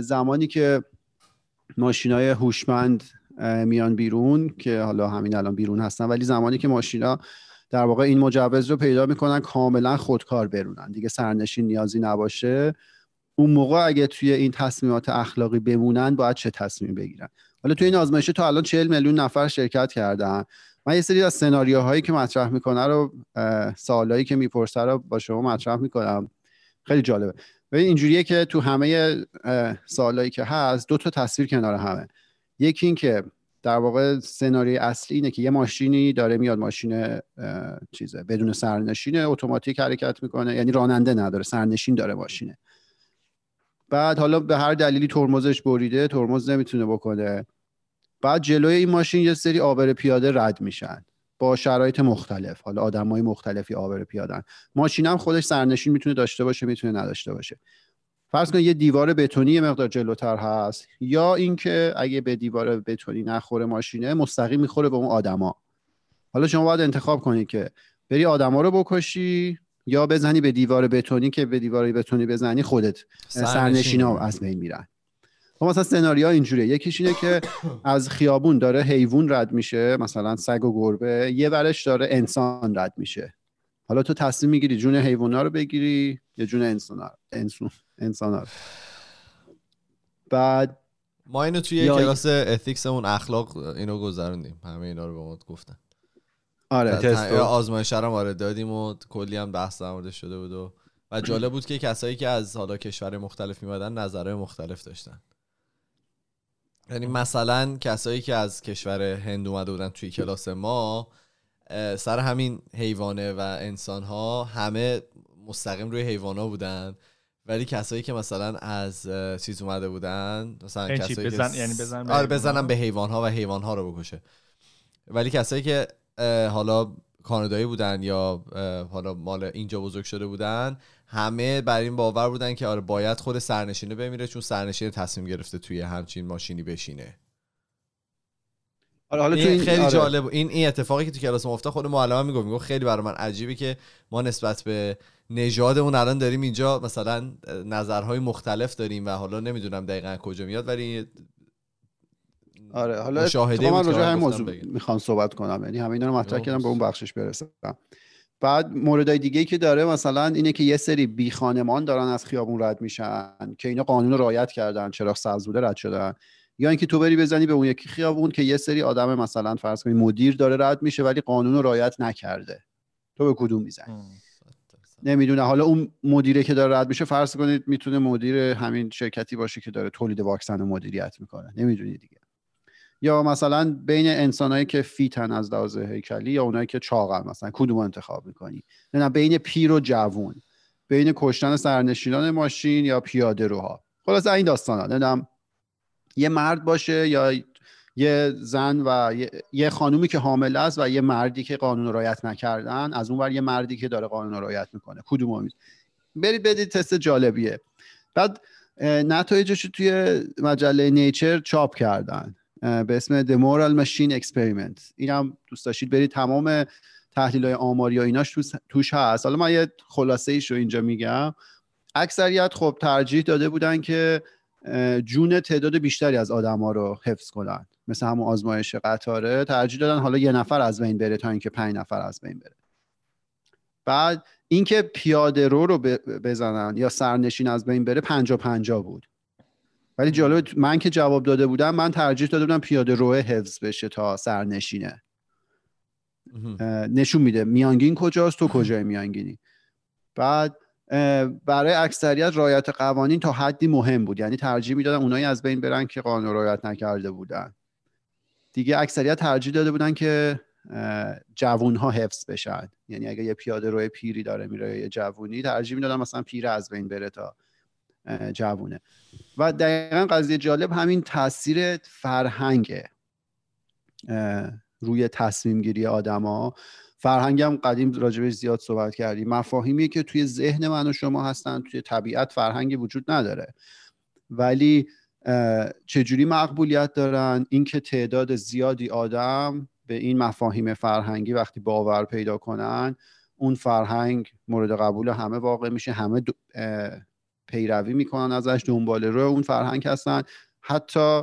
B: زمانی که ماشین های هوشمند میان بیرون که حالا همین الان بیرون هستن ولی زمانی که ماشینا در واقع این مجوز رو پیدا می‌کنن کاملا خودکار برونن. دیگه سرنشین نیازی نباشه. اون موقع اگه توی این تصمیمات اخلاقی بمونن باید چه تصمیم بگیرن؟ حالا توی این آزمایش تا الان 40 میلیون نفر شرکت کردن. من یه سری از سناریوهایی که مطرح می‌کنه رو سوالایی که می‌پرسه رو با شما مطرح می‌کنم. خیلی جالبه. ببین اینجوریه که تو همه سوالایی که هست دو تا تصویر کنار همه. یکی این که در واقع سناریوی اصلی اینه که یه ماشینی داره میاد ماشین چیزه بدون سرنشینه اتوماتیک حرکت می‌کنه یعنی راننده نداره سرنشین داره ماشینه. بعد حالا به هر دلیلی ترمزش بریده ترمز نمی‌تونه بکنه. بعد جلوی این ماشین یه سری آبر پیاده رد میشن با شرایط مختلف. حالا آدمای مختلفی آبر پیادن. ماشین هم خودش سرنشین می‌تونه داشته باشه می‌تونه نداشته باشه. فرض کن یه دیوار بتونی مقدار جلوتر هست یا اینکه اگه به دیوار بتونی نخوره ماشینه مستقیم می‌خوره به اون آدما. حالا شما باید انتخاب کنی که بری آدما رو بکشی یا بزنی به دیوار بتونی که به دیوار بتونی بزنی خودت. سرنشینا از بین میرن. خب مثلا سناریو اینجوریه. یکیش اینه که از خیابون داره حیوان رد میشه. مثلا سگ و گربه. یه ورش داره انسان رد میشه. حالا تو تصمیم می‌گیری جون حیوونا رو بگیری یا جون انسان انسان انسان بعد
A: ما اینو توی یا... کلاس اتیکسمون اخلاق اینو گذروندیم. همه اینا رو به ما گفتن.
B: آره
A: آزمایش رو وارد دادیم و کلی هم بحث در شده بود و و جالب بود که کسایی که از حالا کشور مختلف میمدن نظرهای مختلف داشتن. یعنی مثلا کسایی که از کشور هند اومده بودن توی کلاس ما سر همین حیوانه و انسان ها همه مستقیم روی حیوان ها بودن. ولی کسایی که مثلا از چیز اومده بودن مثلا
C: یعنی کسایی بزن... که یعنی بزن
A: آره بزنن به حیوان ها و حیوان ها رو بکشه. ولی کسایی که حالا کانادایی بودن یا حالا مال اینجا بزرگ شده بودن همه بر این باور بودن که آره باید خود سرنشینه بمیره چون سرنشین تصمیم گرفته توی همچین ماشینی بشینه
B: آره حالا
A: این خیلی آره. جالب این این اتفاقی که تو کلاس افتاد خود معلم می‌گفت می‌گفت خیلی برای من عجیبه که ما نسبت به نژادمون الان داریم اینجا مثلا نظرهای مختلف داریم و حالا نمی‌دونم دقیقا کجا میاد ولی
B: آره حالا مشاهده من راجع همین موضوع می‌خوام صحبت کنم. یعنی همه اینا رو مطرح کردم به اون بخشش برسم. بعد موردهای دیگه که داره مثلا اینه که یه سری بی خانمان دارن از خیابون رد میشن که اینا قانون رو رعایت کردن چراغ سبز بوده رد شدن. یا اینکه تو بری بزنی به اون یکی خیابون که یه سری آدم مثلا فرض کنید مدیر داره رد میشه ولی قانون رو رعایت نکرده. تو به کدوم می‌زنی؟ نمی‌دونه. حالا اون مدیره که داره رد میشه فرض کنید می‌تونه مدیر همین شرکتی باشه که داره تولید واکسن مدیریت می‌کنه. نمی‌دونی دیگه. یا مثلا بین انسانهایی که فیتن از لحاظ هیکلی یا اونایی که چاقن مثلا کدوم انتخاب می‌کنی؟ نه بین پیر و جوون بین کشتن سرنشینان ماشین یا پیاده روها. خلاص این داستانا. نمی‌دونم یه مرد باشه یا یه زن و یه, خانومی که حامل است و یه مردی که قانون رعایت نکردن از اون ور یه مردی که داره قانون رعایت می‌کنه. کدوم برید بدید تست جالبیه. بعد نتایجش توی مجله نیچر چاپ کردن. به اسم The Moral Machine Experiment. این هم دوست داشتید برید تمام تحلیل های آماری و ایناش توش هست. حالا من یه خلاصه ایش رو اینجا میگم. اکثریت خب ترجیح داده بودن که جون تعداد بیشتری از آدما رو حفظ کنن. مثل همون آزمایش قطاره. ترجیح دادن حالا یه نفر از بین بره تا اینکه پنج نفر از بین بره. بعد اینکه پیاده رو رو بزنن یا سرنشین از بین بره پنجا پنجا بود. ولی جالب من که جواب داده بودم من ترجیح داده بودم پیاده روه حفظ بشه تا سرنشینه. نشون میده میانگین کجاست تو کجای میانگینی. بعد برای اکثریت رایت قوانین تا حدی مهم بود. یعنی ترجیح می‌دادن اونایی از بین برن که قانون رایت نکرده بودن. دیگه اکثریت ترجیح داده بودن که جوون ها حفظ بشن. یعنی اگه یه پیاده روی پیری داره میره یه جوونی ترجیح می‌دادن مثلا پیر از بین بره تا جوونه. و دقیقا قضیه جالب همین تاثیر فرهنگه. روی تصمیم گیری آدما فرهنگم قدیم راجبش زیاد صحبت کردیم مفاهیمی که توی ذهن من و شما هستن توی طبیعت فرهنگی وجود نداره. ولی چجوری مقبولیت دارن؟ اینکه تعداد زیادی آدم به این مفاهیم فرهنگی وقتی باور پیدا کنن اون فرهنگ مورد قبول همه واقع میشه. همه پیروی می‌کنن ازش دنبال رو اون فرهنگ هستن. حتی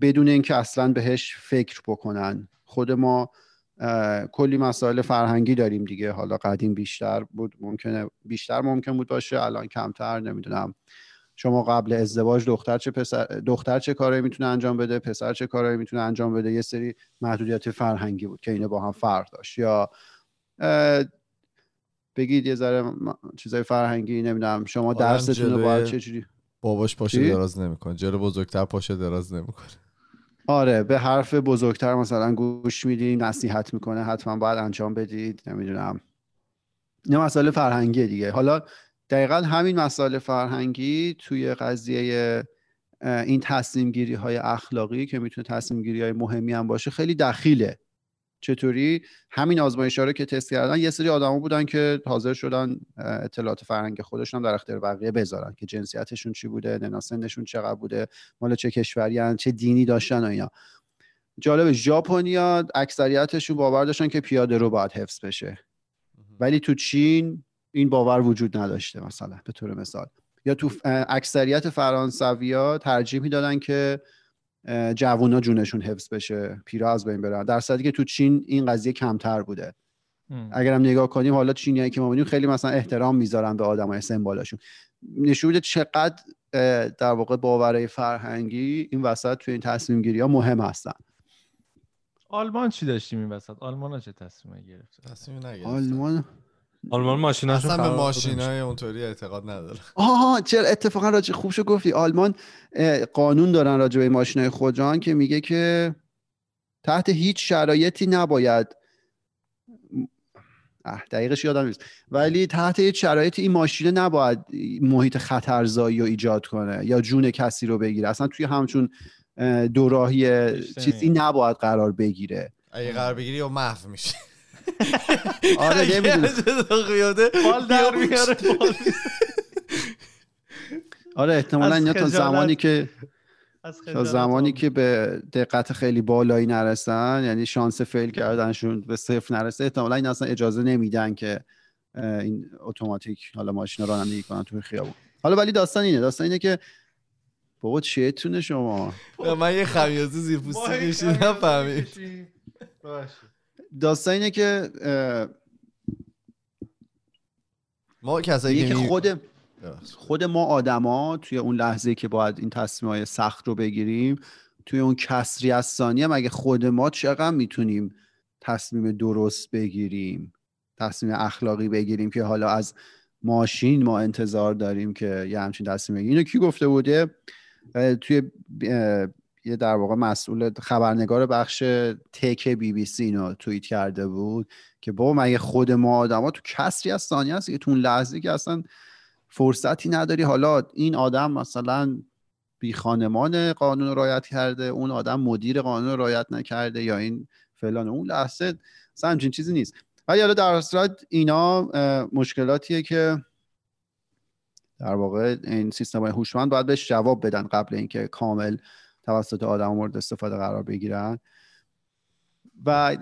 B: بدون اینکه اصلا بهش فکر بکنن. خود ما کلی مسائل فرهنگی داریم دیگه. حالا قدیم بیشتر بود ممکنه بیشتر ممکن بود باشه الان کمتر نمی‌دونم. شما قبل ازدواج دختر چه پسر دختر چه کاری می‌تونه انجام بده پسر چه کاری می‌تونه انجام بده یه سری محدودیت فرهنگی بود که اینا با هم فرق داشت. یا بگید یه ذره چیزای فرهنگی نمی‌دونم شما درستون رو باید چجوری
A: باباش پاشه دراز نمی‌کنه. جلو بزرگتر پاشه دراز نمی‌کنه.
B: آره به حرف بزرگتر مثلا گوش میدی نصیحت می‌کنه حتما باید انجام بدید نمی‌دونم. نه مسئله فرهنگی دیگه. حالا دقیقا همین مسائل فرهنگی توی قضیه این تصمیم گیری های اخلاقی که می‌تونه تصمیم گیری های مهمی هم باشه خیلی دخیله. چطوری؟ همین آزمایش رو که تست کردن یه سری آدما بودن که حاضر شدن اطلاعات فرهنگ خودشون در اختیار بقیه بذارن که جنسیتشون چی بوده نناسنشون چقدر بوده مال چه کشوری چه دینی داشتن و اینا. جالب ژاپنیا اکثریتشون باور داشتن که پیاده رو باید حفظ بشه. ولی تو چین این باور وجود نداشته مثلا به طور مثال. یا تو اکثریت فرانسویا ترجیح می‌دادن که جوونا جونشون حفظ بشه. پیرا از بین برن. در صورتی که تو چین این قضیه کمتر بوده. اگرم نگاه کنیم حالا چینیایی که ما ببینیم خیلی مثلا احترام می‌ذارن به آدمای سمبالاشون نشون میده چقدر در واقع باورهای فرهنگی این وسط توی این تصمیم گیری ها مهم هستن.
C: آلمان چی داشتیم این وسط؟ آلمان ها چه تصمیم گرفت؟
A: تصمیم نگرفت
B: آلمان
D: آلمان ماشیناشون
A: اصلا به ماشینای اونطوری اعتقاد نداره.
B: آها چرا اتفاقا راجع خوب شو گفتی. آلمان قانون دارن راجع به ماشینای خودران که میگه که تحت هیچ شرایطی نباید دقیقش یادم نیست. ولی تحت هیچ شرایطی این ماشین نباید محیط خطرزایی رو ایجاد کنه یا جون کسی رو بگیره. اصلا توی همچون دوراهی چیزی نباید قرار بگیره.
A: اگه قرار بگیری یا محو میشه.
B: آره نمی‌دونم.
C: حال در میاره
B: آره احتمالا اینا تا زمانی که تا زمانی که به دقت خیلی بالایی نرسن یعنی شانس فیل کردنشون به صفر نرسه احتمالا این اصلا اجازه نمیدن که این اتوماتیک حالا ماشین رانندگی کنن توی خیابون. حالا ولی داستان اینه داستان اینه که بابا چیتونه شما؟
A: من یه خمیازه زیر پوستی کشیدم فهمید.
B: داستان اینه که
A: ما کسایی که
B: خود خود ما آدما توی اون لحظه که باید این تصمیم های سخت رو بگیریم توی اون کسری از ثانیه هم اگه خود ما چقدر می‌تونیم تصمیم درست بگیریم تصمیم اخلاقی بگیریم که حالا از ماشین ما انتظار داریم که یه همچین تصمیم بگیریم. اینو کی گفته بوده؟ توی یه در واقع مسئول خبرنگار بخش تک بی بی سی اینو توییت کرده بود که با مگه خود ما آدما تو کسری از ثانیه هست که تو اون لحظه که اصلا فرصتی نداری. حالا این آدم مثلا بی خانمان قانون رایت کرده اون آدم مدیر قانون رایت نکرده یا این فلان. اون لحظه اصلا همچین چیزی نیست. ولی حالا در صورت اینا مشکلاتیه که در واقع این سیستم های هوشمند باید بهش جواب بدن قبل اینکه کامل توسط آدم مورد استفاده قرار بگیرن. و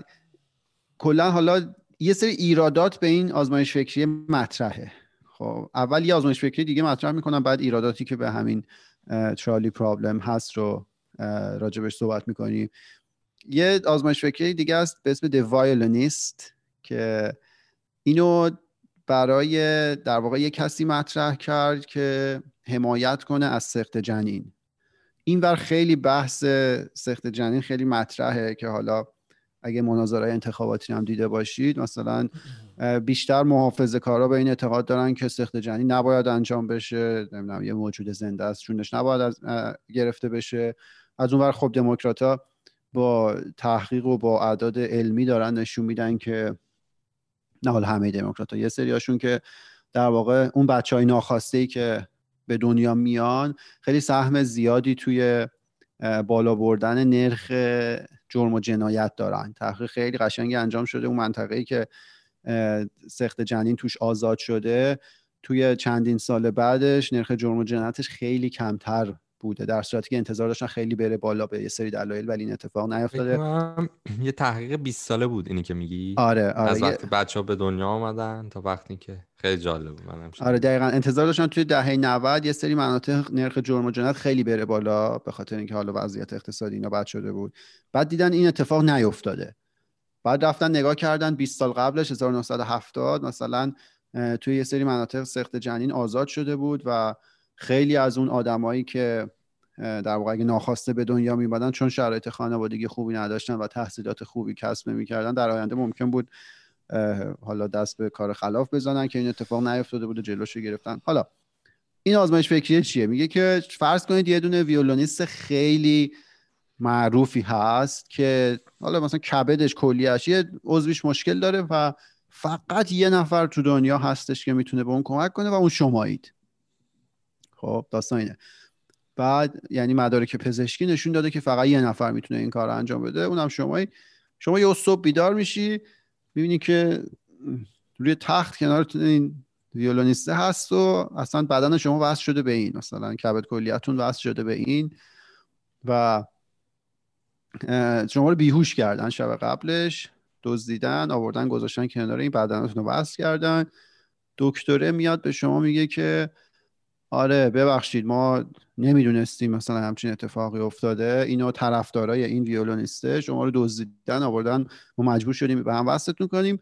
B: کلا حالا یه سری ایرادات به این آزمایش فکری مطرحه. خب اول یه آزمایش فکری دیگه مطرح می‌کنم بعد ایراداتی که به همین ترالی پرابلم هست رو راجبش صحبت می‌کنیم. یه آزمایش فکری دیگه است به اسم Violinist که اینو برای در واقع یه کسی مطرح کرد که حمایت کنه از سخت جنین. این ور خیلی بحث سخت جنین خیلی مطرحه که حالا اگه مناظره انتخاباتی هم دیده باشید مثلا بیشتر محافظه کارا به این اعتقاد دارن که سخت جنین نباید انجام بشه. نمی‌دونم یه موجود زنده است چونش نباید از گرفته بشه. از اون ور خب دموکراتا با تحقیق و با اعداد علمی دارن نشون میدن که نه حالا همه دموکرات یه سریاشون که در واقع اون بچه های ناخواسته ای که به دنیا میان خیلی سهم زیادی توی بالا بردن نرخ جرم و جنایت دارن. تحقیق خیلی قشنگی انجام شده. اون منطقه ای که سخت جنین توش آزاد شده توی چندین سال بعدش نرخ جرم و جنایتش خیلی کمتر بوده در صورتی که انتظار داشتن خیلی بره بالا به یه سری دلایل ولی این اتفاق نیفتاده
D: یه تحقیق 20 ساله بود اینی که میگی؟
B: آره آره
D: از وقتی بچه ها به دنیا آمدن تا وقتی که خیلی جالب بود منم
B: آره دقیقا. انتظار داشتن توی دهه 90 یه سری مناطق نرخ جرم و جنایت خیلی بره بالا به خاطر اینکه حالا وضعیت اقتصادی اینا بد شده بود. بعد دیدن این اتفاق نیفتاده. بعد رفتن نگاه کردن 20 سال قبلش 1970 مثلا توی یه سری مناطق سخت جنین آزاد شده بود و خیلی از اون آدمایی که در واقع اگه ناخواسته به دنیا میمدن چون شرایط خانوادگی خوبی نداشتن و تحصیلات خوبی کسب نمی‌کردن در آینده ممکن بود حالا دست به کار خلاف بزنن که این اتفاق نیفتاده بود و جلوشو گرفتن. حالا این آزمایش فکریه چیه؟ میگه که فرض کنید یه دونه ویولونیست خیلی معروفی هست که حالا مثلا کبدش کلیش یه عضویش مشکل داره و فقط یه نفر تو دنیا هستش که می‌تونه به اون کمک کنه و اون شمایید. خب داستان اینه. بعد یعنی مدارک پزشکی نشون داده که فقط یه نفر می‌تونه این کار رو انجام بده. اونم شما شما یه صبح بیدار میشی می‌بینی که روی تخت کنارتون این ویولونیسته هست و اصلا بدن شما وصل شده به این. مثلا کبد کلیتون وصل شده به این و شما رو بیهوش کردن شب قبلش. دزدیدن آوردن گذاشتن کنار این بدنتون رو وصل کردن. دکتره میاد به شما میگه که آره ببخشید ما نمی‌دونستیم مثلا همچین اتفاقی افتاده. اینو طرفدارای این ویولونیسته شما رو دزدیدن آوردن ما مجبور شدیم به هم وصلتون کنیم.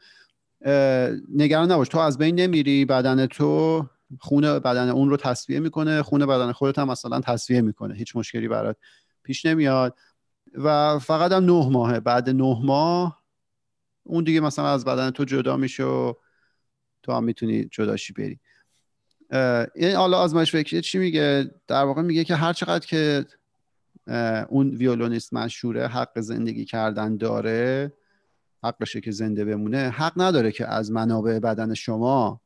B: نگران نباش تو از بین نمیری بدن تو خون بدن اون رو تصویه می‌کنه خون بدن خودت هم مثلا تصویه می‌کنه هیچ مشکلی برات پیش نمیاد. و فقط هم نه ماهه بعد نه ماه اون دیگه مثلا از بدن تو جدا میشه و تو هم می‌تونی جداشی بری. این حالا آزمایش فکری چی میگه؟ در واقع میگه که هر چقدر که اون ویولونیست مشهوره حق زندگی کردن داره حقشه که زنده بمونه حق نداره که از منابع بدن شما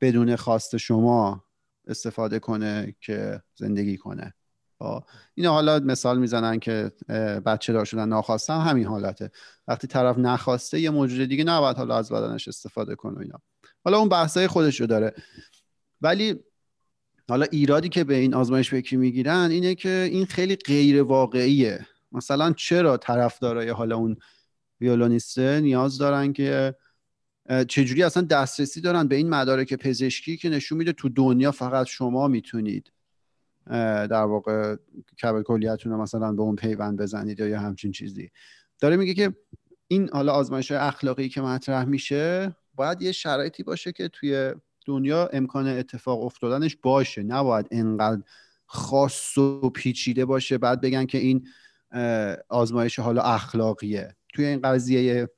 B: بدون خواست شما استفاده کنه که زندگی کنه. خب، این حالا مثال می‌زنن که بچه دار شدن ناخواستن همین حالته. وقتی طرف نخواسته یه موجود دیگه نباید حالا از بدنش استفاده کنه اینا. حالا اون بحثای خودش رو داره. ولی حالا ایرادی که به این آزمایش فکری می‌گیرن اینه که این خیلی غیر واقعیه. مثلا چرا طرفدارای حالا اون ویولونیسته نیاز دارن که چجوری اصلا دسترسی دارن به این مدارک پزشکی که نشون میده تو دنیا فقط شما می‌تونید در واقع کبد کلیتون رو مثلا به اون پیوند بزنید یا همچین چیزی. داره میگه که این حالا آزمایش اخلاقی که مطرح میشه باید یه شرایطی باشه که توی دنیا امکان اتفاق افتادنش باشه. نباید انقدر خاص و پیچیده باشه بعد بگن که این آزمایش حالا اخلاقیه. توی این قضیه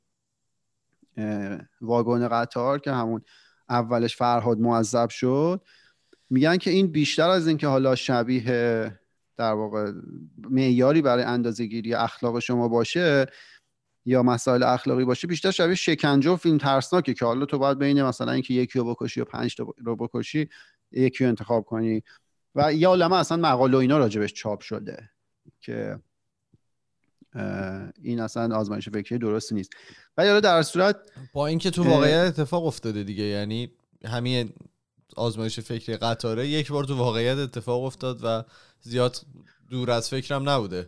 B: واگن قطار که همون اولش فرهاد معذب شد میگن که این بیشتر از اینکه حالا شبیه در واقع معیاری برای اندازهگیری اخلاق شما باشه یا مسائل اخلاقی باشه بیشتر شبیه شکنجه و فیلم ترسناکه که حالا تو باید بین مثلا اینکه یکی رو بکشی یا پنج رو بکشی یکی رو انتخاب کنی. و یا عالمه اصلا مقاله و اینا راجبش چاپ شده که این اصلا آزمایش فکری درستی نیست. و یا در صورت
A: با اینکه تو واقعیت اتفاق افتاده دیگه یعنی همین آزمایش فکری قطاره یک بار تو واقعیت اتفاق افتاد و زیاد دور از فکرم نبوده.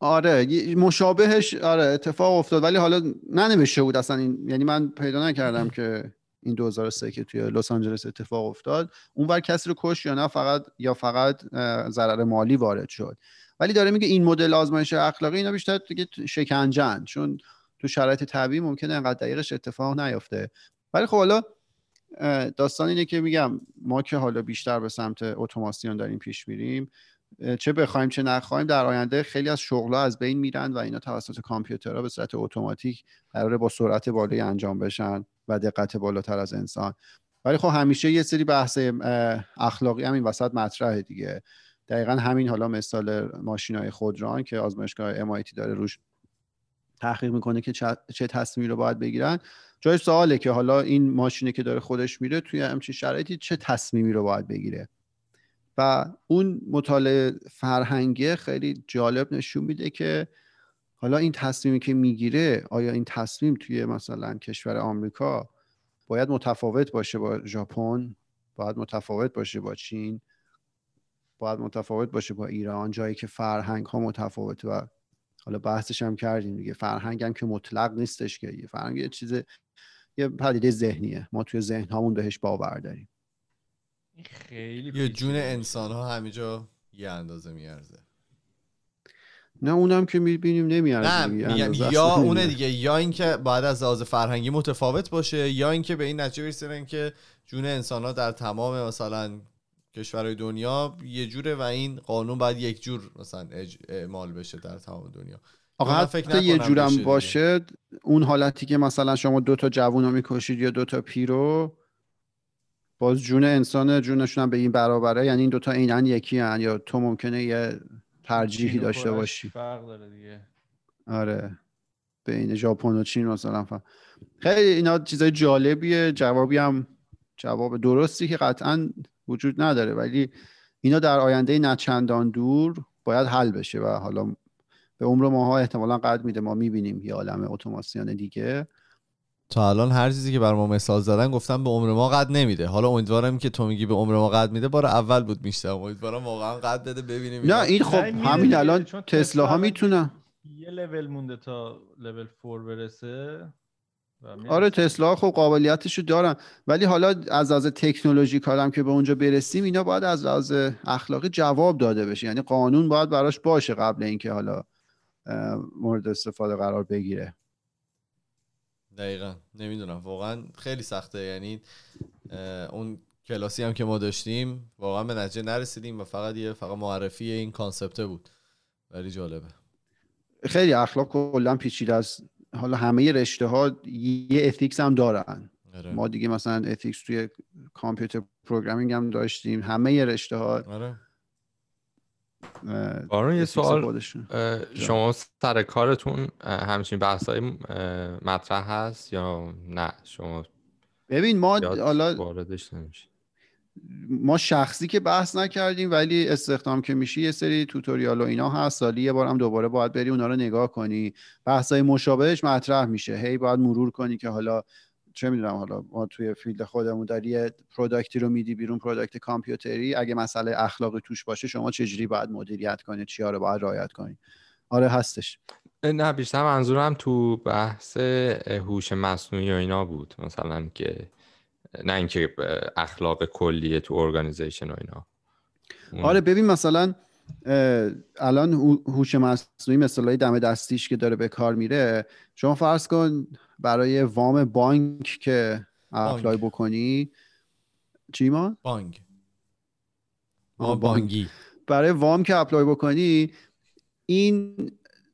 B: آره مشابهش آره اتفاق افتاد ولی حالا ننوشته بود اصلا این یعنی من پیدا نکردم که این 2003 که توی لس آنجلس اتفاق افتاد اونور کسی رو کش یا نه فقط یا فقط ضرر مالی وارد شد. ولی داره میگه این مدل آزمایش اخلاقی اینا بیشتر دیگه شکنجن چون تو شرایط طبیعی ممکنه انقدر دقیقش اتفاق نیفته ولی خب حالا داستان اینه که میگم ما که حالا بیشتر به سمت اتوماسیون داریم پیش میریم چه بخوایم چه نخوایم در آینده خیلی از شغلها از بین میرن و اینا توسط کامپیوترها به صورت اتوماتیک قراره با سرعت بالایی انجام بشن و دقت بالاتر از انسان. ولی خب همیشه یه سری بحث اخلاقی هم این وسط مطرحه دیگه. دقیقا همین حالا مثال ماشین های خودران که آزمایشگاه MIT داره روش تحقیق می‌کنه که چه تصمیمی رو باید بگیرن. جای سواله که حالا این ماشینه که داره خودش میره توی همچین شرایطی چه تصمیمی رو باید بگیره. و اون مطالعه فرهنگی خیلی جالب نشون میده که حالا این تصمیمی که می‌گیره آیا این تصمیم توی مثلا کشور آمریکا باید متفاوت باشه با ژاپن باید متفاوت باشه با چین باید متفاوت باشه با ایران؟ جایی که فرهنگ ها متفاوت و حالا بحثش هم کردیم دیگه. فرهنگ هم که مطلق نیستش که. یه فرهنگ یه چیز یه پدیده ذهنیه. ما توی ذهن هامون بهش باور داریم.
C: خیلی
A: یه جون انسان ها همینجا یه اندازه میارزه.
B: نه اونم که می‌بینیم نمیارزه
A: نه میگم یا اونه دیگه یا اینکه باید از لحاظ فرهنگی متفاوت باشه یا اینکه به این نتیجه برسن که جون انسان ها در تمام مثلا کشورهای دنیا یه جوره و این قانون باید یک جور مثلا اعمال بشه در تمام دنیا.
B: آقا حتی یه جورم باشه اون حالتی که مثلا شما دو تا جوون رو می‌کشید یا دو تا پیرو باز جون انسان جونشون هم به این برابره. یعنی این دوتا اینن یکی هن. یا تو ممکنه یه ترجیحی داشته باشی.
C: فرق داره دیگه.
B: آره. بین ژاپن و چین مثلا فهم. خیلی اینا چیزای جالبیه. جوابی هم جواب درستی که قطعا وجود نداره. ولی اینا در آینده نچندان دور باید حل بشه و حالا به عمر ماها احتمالا قد میده. ما می‌بینیم یه عالم اتوماسیون دیگه.
A: تا الان هر چیزی که بر ما مثال زدن گفتم به عمر ما قد نمیده. حالا امیدوارم که تو میگی به عمر ما قد میده بار اول بود میشتم امیدوارم واقعا قد بده ببینیم
B: نه این خب همین الان تسلا ها می‌تونن
C: یه لول مونده تا لول 4 برسه
B: آره تسلا خب قابلیتشو دارن. ولی حالا از لحاظ تکنولوژی کارم که به اونجا برسیم اینا باید از لحاظ اخلاقی جواب داده بشه. یعنی قانون باید براش باشه قبل اینکه حالا مورد استفاده قرار بگیره.
A: دقیقا. نمی‌دونم. واقعا خیلی سخته. یعنی اون کلاسی هم که ما داشتیم واقعا به نتیجه نرسیدیم و فقط یه فقط معرفی این concept ه بود. ولی جالبه.
B: خیلی اخلاق کلا پیچیده از حالا همه رشته ها یه ethics هم دارن. آره. ما دیگه مثلا ethics توی computer programming هم داشتیم. همه رشته ها
A: آره.
D: بارون یه سوال شما سر کارتون همچین بحث های مطرح هست یا نه؟ شما
B: ببین ما حالا ما شخصی که بحث نکردیم ولی استخدام که میشی یه سری tutorial و اینا هست. سالی یه بارم دوباره باید بری اونا رو نگاه کنی. بحث های مشابهش مطرح میشه. هی باید مرور کنی که حالا چه می‌دونم حالا ما توی field خودمون داری یه product ی رو میدی بیرون product کامپیوتری اگه مسئله اخلاقی توش باشه شما چجوری باید مدیریت کنید چیا رو باید رعایت کنید آره هستش.
D: نه بیشتر منظورم تو بحث هوش مصنوعی و اینا بود. مثلا که نه اینکه اخلاق کلیه تو organization و اینا.
B: آره ببین مثلا الان هوش مصنوعی مثلا دم دستیش که داره به کار میره شما فرض کن برای وام بانک که apply بکنی چی ما؟
A: بانک. بانکی
B: برای وام که apply بکنی این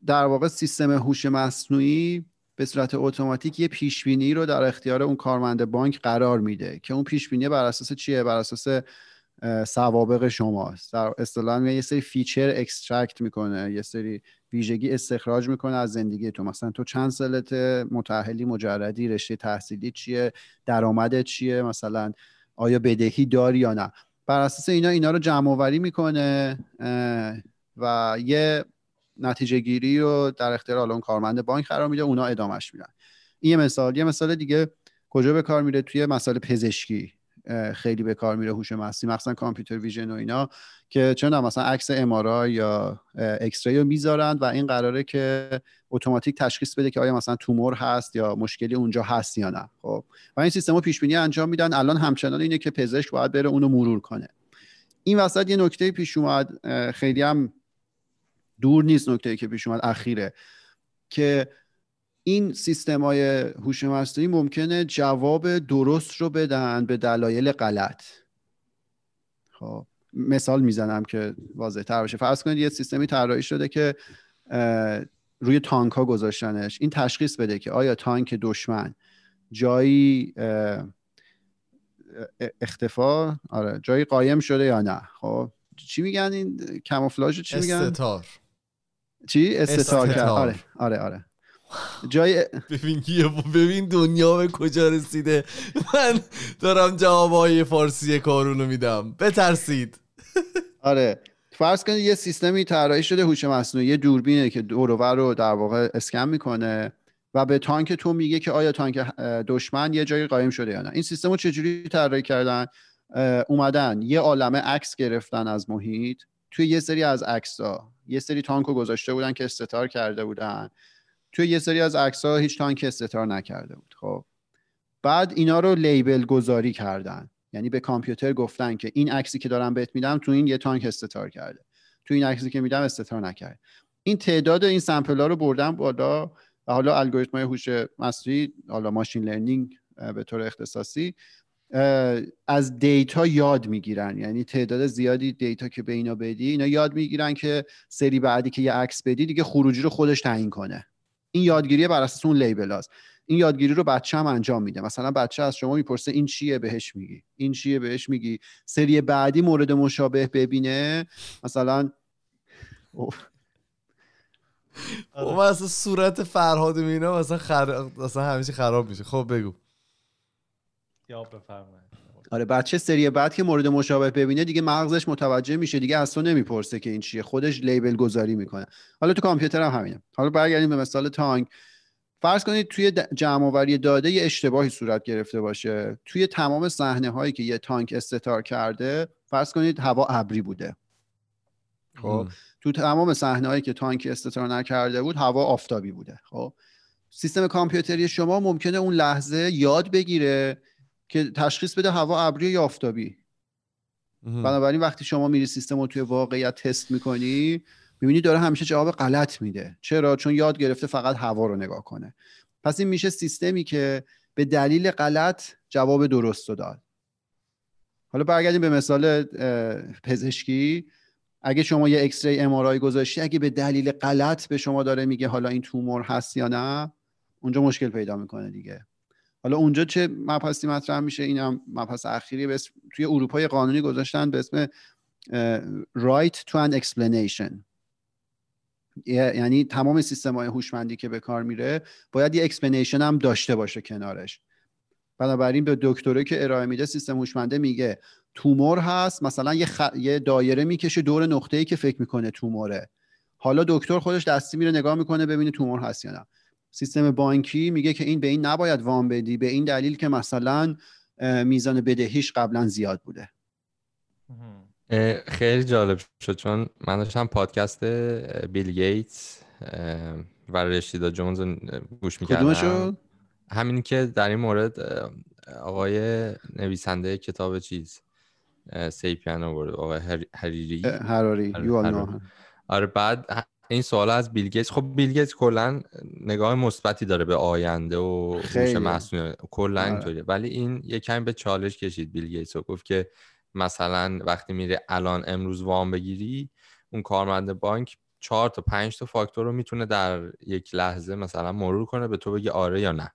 B: در واقع سیستم هوش مصنوعی به صورت اتوماتیک یه پیش بینی رو در اختیار اون کارمند بانک قرار میده که اون پیش بینی بر اساس چیه؟ بر اساس سوابق در اصطلاح یه سری feature extract می‌کنه یه سری ویژگی استخراج می‌کنه از زندگی تو. مثلا تو چند سالت متأهلی مجردی رشته تحصیلی چیه؟ درآمدت چیه؟ مثلا آیا بدهی داری یا نه؟ بر اساس اینا اینا رو جمع آوری می‌کنه و یه نتیجه گیری رو در اختیار اون کارمند بانک قرار میده اونا ادامش میدن. این یه مثال. یه مثال دیگه کجا به کار میره؟ توی مسائل پزشکی. خیلی به کار میره هوش مصنوعی مخصوصا کامپیوتر ویژن و اینا که چون مثلا عکس ام یا اکس رو می‌ذارن و این قراره که اتوماتیک تشخیص بده که آیا مثلا تومور هست یا مشکلی اونجا هست یا نه خب. و این سیستم پیش بینی انجام میدن. الان همچنان اینه که پزشک باید بره اونو مرور کنه. این وسط یه نکته پیش اومد خیلی هم دور نیست نکته که پیش اومد اخیره که این سیستم های هوش مصنوعی ممکنه جواب درست رو بدن به دلایل غلط. خب مثال می‌زنم که واضح تر باشه. فرض کنید یه سیستمی طراحی شده که روی تانک ها گذاشتنش. این تشخیص بده که آیا تانک دشمن جایی اختفا آره جایی قایم شده یا نه. خب چی میگن این کاموفلاژ چی میگن؟
A: استتار.
B: چی؟ استتار کرد. آره آره آره. جای
A: ببین ببین دنیا به کجا رسیده. من دارم جوابای فارسی کارونو میدم. بترسید.
B: آره. فرض کنید یه سیستمی طراحی شده هوش مصنوعی. یه دوربینه که دور رو در واقع اسکن می‌کنه و به تانک تو میگه که آیا تانک دشمن یه جایی قایم شده یا نه. این سیستم رو چجوری طراحی کردن؟ اومدن. یه عالمه عکس گرفتن از محیط. توی یه سری از عکس ها یه سری تانک رو گذاشته بودن که استتار کرده بودن. توی یه سری از عکس ها هیچ تانک استتار نکرده بود. خب. بعد اینا رو لیبل گذاری کردن. یعنی به کامپیوتر گفتن که این عکسی که دارم بهت میدم تو این یه تانک استتار کرده. تو این عکسی که میدم استتار نکرد. این تعداد این sample ها رو بردن بالا. و حالا الگوریتم های هوش مصنوعی حالا machine learning به طور اختصاصی از data یاد می‌گیرن. یعنی تعداد زیادی data که به اینا بدی اینا یاد می‌گیرن که سری بعدی که یه عکس بدی دیگه خروجی رو خودش تعیین کنه. این یادگیری بر اساس اون label هست این یادگیری رو بچه هم انجام میده. مثلا بچه از شما می‌پرسه این چیه بهش میگی. این چیه بهش میگی. سری بعدی مورد مشابه ببینه. مثلا
A: او مثلا صورت فرهاد مینا مثلا خر... مثلا همیشه خراب میشه. خب بگو.
C: یا بفرمایید.
B: آره بچه سری بعد که مورد مشابه ببینه دیگه مغزش متوجه میشه دیگه از تو نمی‌پرسه که این چیه. خودش لیبل گذاری می‌کنه. حالا تو کامپیوتر هم همینه. حالا برگردیم به مثال تانک. فرض کنید توی جمع آوری داده یه اشتباهی صورت گرفته باشه. توی تمام صحنه هایی که یه تانک استتار کرده فرض کنید هوا ابری بوده. خب؟ تو تمام صحنه هایی که تانک استتار نکرده بود هوا آفتابی بوده. خب؟ سیستم کامپیوتری شما ممکنه اون لحظه یاد بگیره که تشخیص بده هوا ابری یا آفتابی. بنابراین وقتی شما میری سیستم رو توی واقعیت تست می‌کنی می‌بینی داره همیشه جواب غلط میده. چرا؟ چون یاد گرفته فقط هوا رو نگاه کنه. پس این میشه سیستمی که به دلیل غلط جواب درست رو داد. حالا برگردیم به مثال پزشکی. اگه شما یه X-ray ام گذاشتی اگه به دلیل غلط به شما داره میگه حالا این تومور هست یا نه اونجا مشکل پیدا می‌کنه دیگه. حالا اونجا چه مبحثی مطرح میشه؟ این هم مبحث اخیری به توی اروپای قانونی گذاشتن به اسم right to an explanation. یعنی تمام سیستم های هوشمندی که به کار میره باید یه explanation هم داشته باشه کنارش. بنابراین به دکتره که ارائه میده سیستم هوشمنده میگه تومور هست مثلا یه, خ... یه دایره می‌کشه دور نقطه ای که فکر می‌کنه توموره. حالا دکتر خودش دستی میره نگاه می‌کنه ببینه تومور هست یا نه. سیستم بانکی میگه که این به این نباید وام بدی به این دلیل که مثلا میزان بدهیش قبلا زیاد بوده.
D: خیلی جالب شد چون من داشتم پادکست بیل گیتس و رشیدا جونز گوش می‌کردم. همین که در این مورد آقای نویسنده کتاب چیز سیپیان آورد آقای هریری.
B: هراری
D: آره بعد این سوال از بیل گیتس. خب بیل گیتس کلا نگاه مثبتی داره به آینده و هوش مصنوعی. کلا آره. اینطوریه. ولی این یه کمی به چالش کشید بیل گیتس و گفت که مثلا وقتی میره الان امروز وام بگیری اون کارمند بانک چهار تا پنج تا فاکتور رو می‌تونه در یک لحظه مثلا مرور کنه به تو بگی آره یا نه.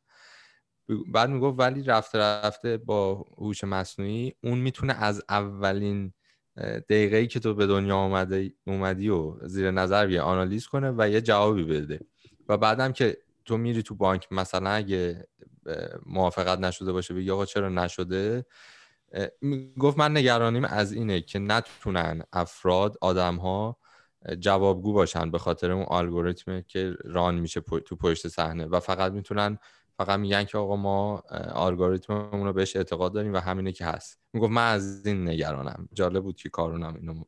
D: بعد می‌گفت ولی رفته رفته با هوش مصنوعی اون می‌تونه از اولین دقیقه ای که تو به دنیا اومده اومدی و زیر نظر بیه آنالیز کنه و یه جوابی بده. و بعدم که تو میری تو بانک مثلا اگه موافقت نشده باشه بگی آقا چرا نشده؟ گفت من نگرانیم از اینه که نتونن افراد آدم ها جوابگو باشن به خاطر اون الگوریتم که run میشه تو پشت صحنه. و فقط می‌تونن فقط میگن که آقا ما الگوریتممون رو بهش اعتقاد داریم و همینه که هست. می‌گفت من از این نگرانم. جالب بود که کارونم اینو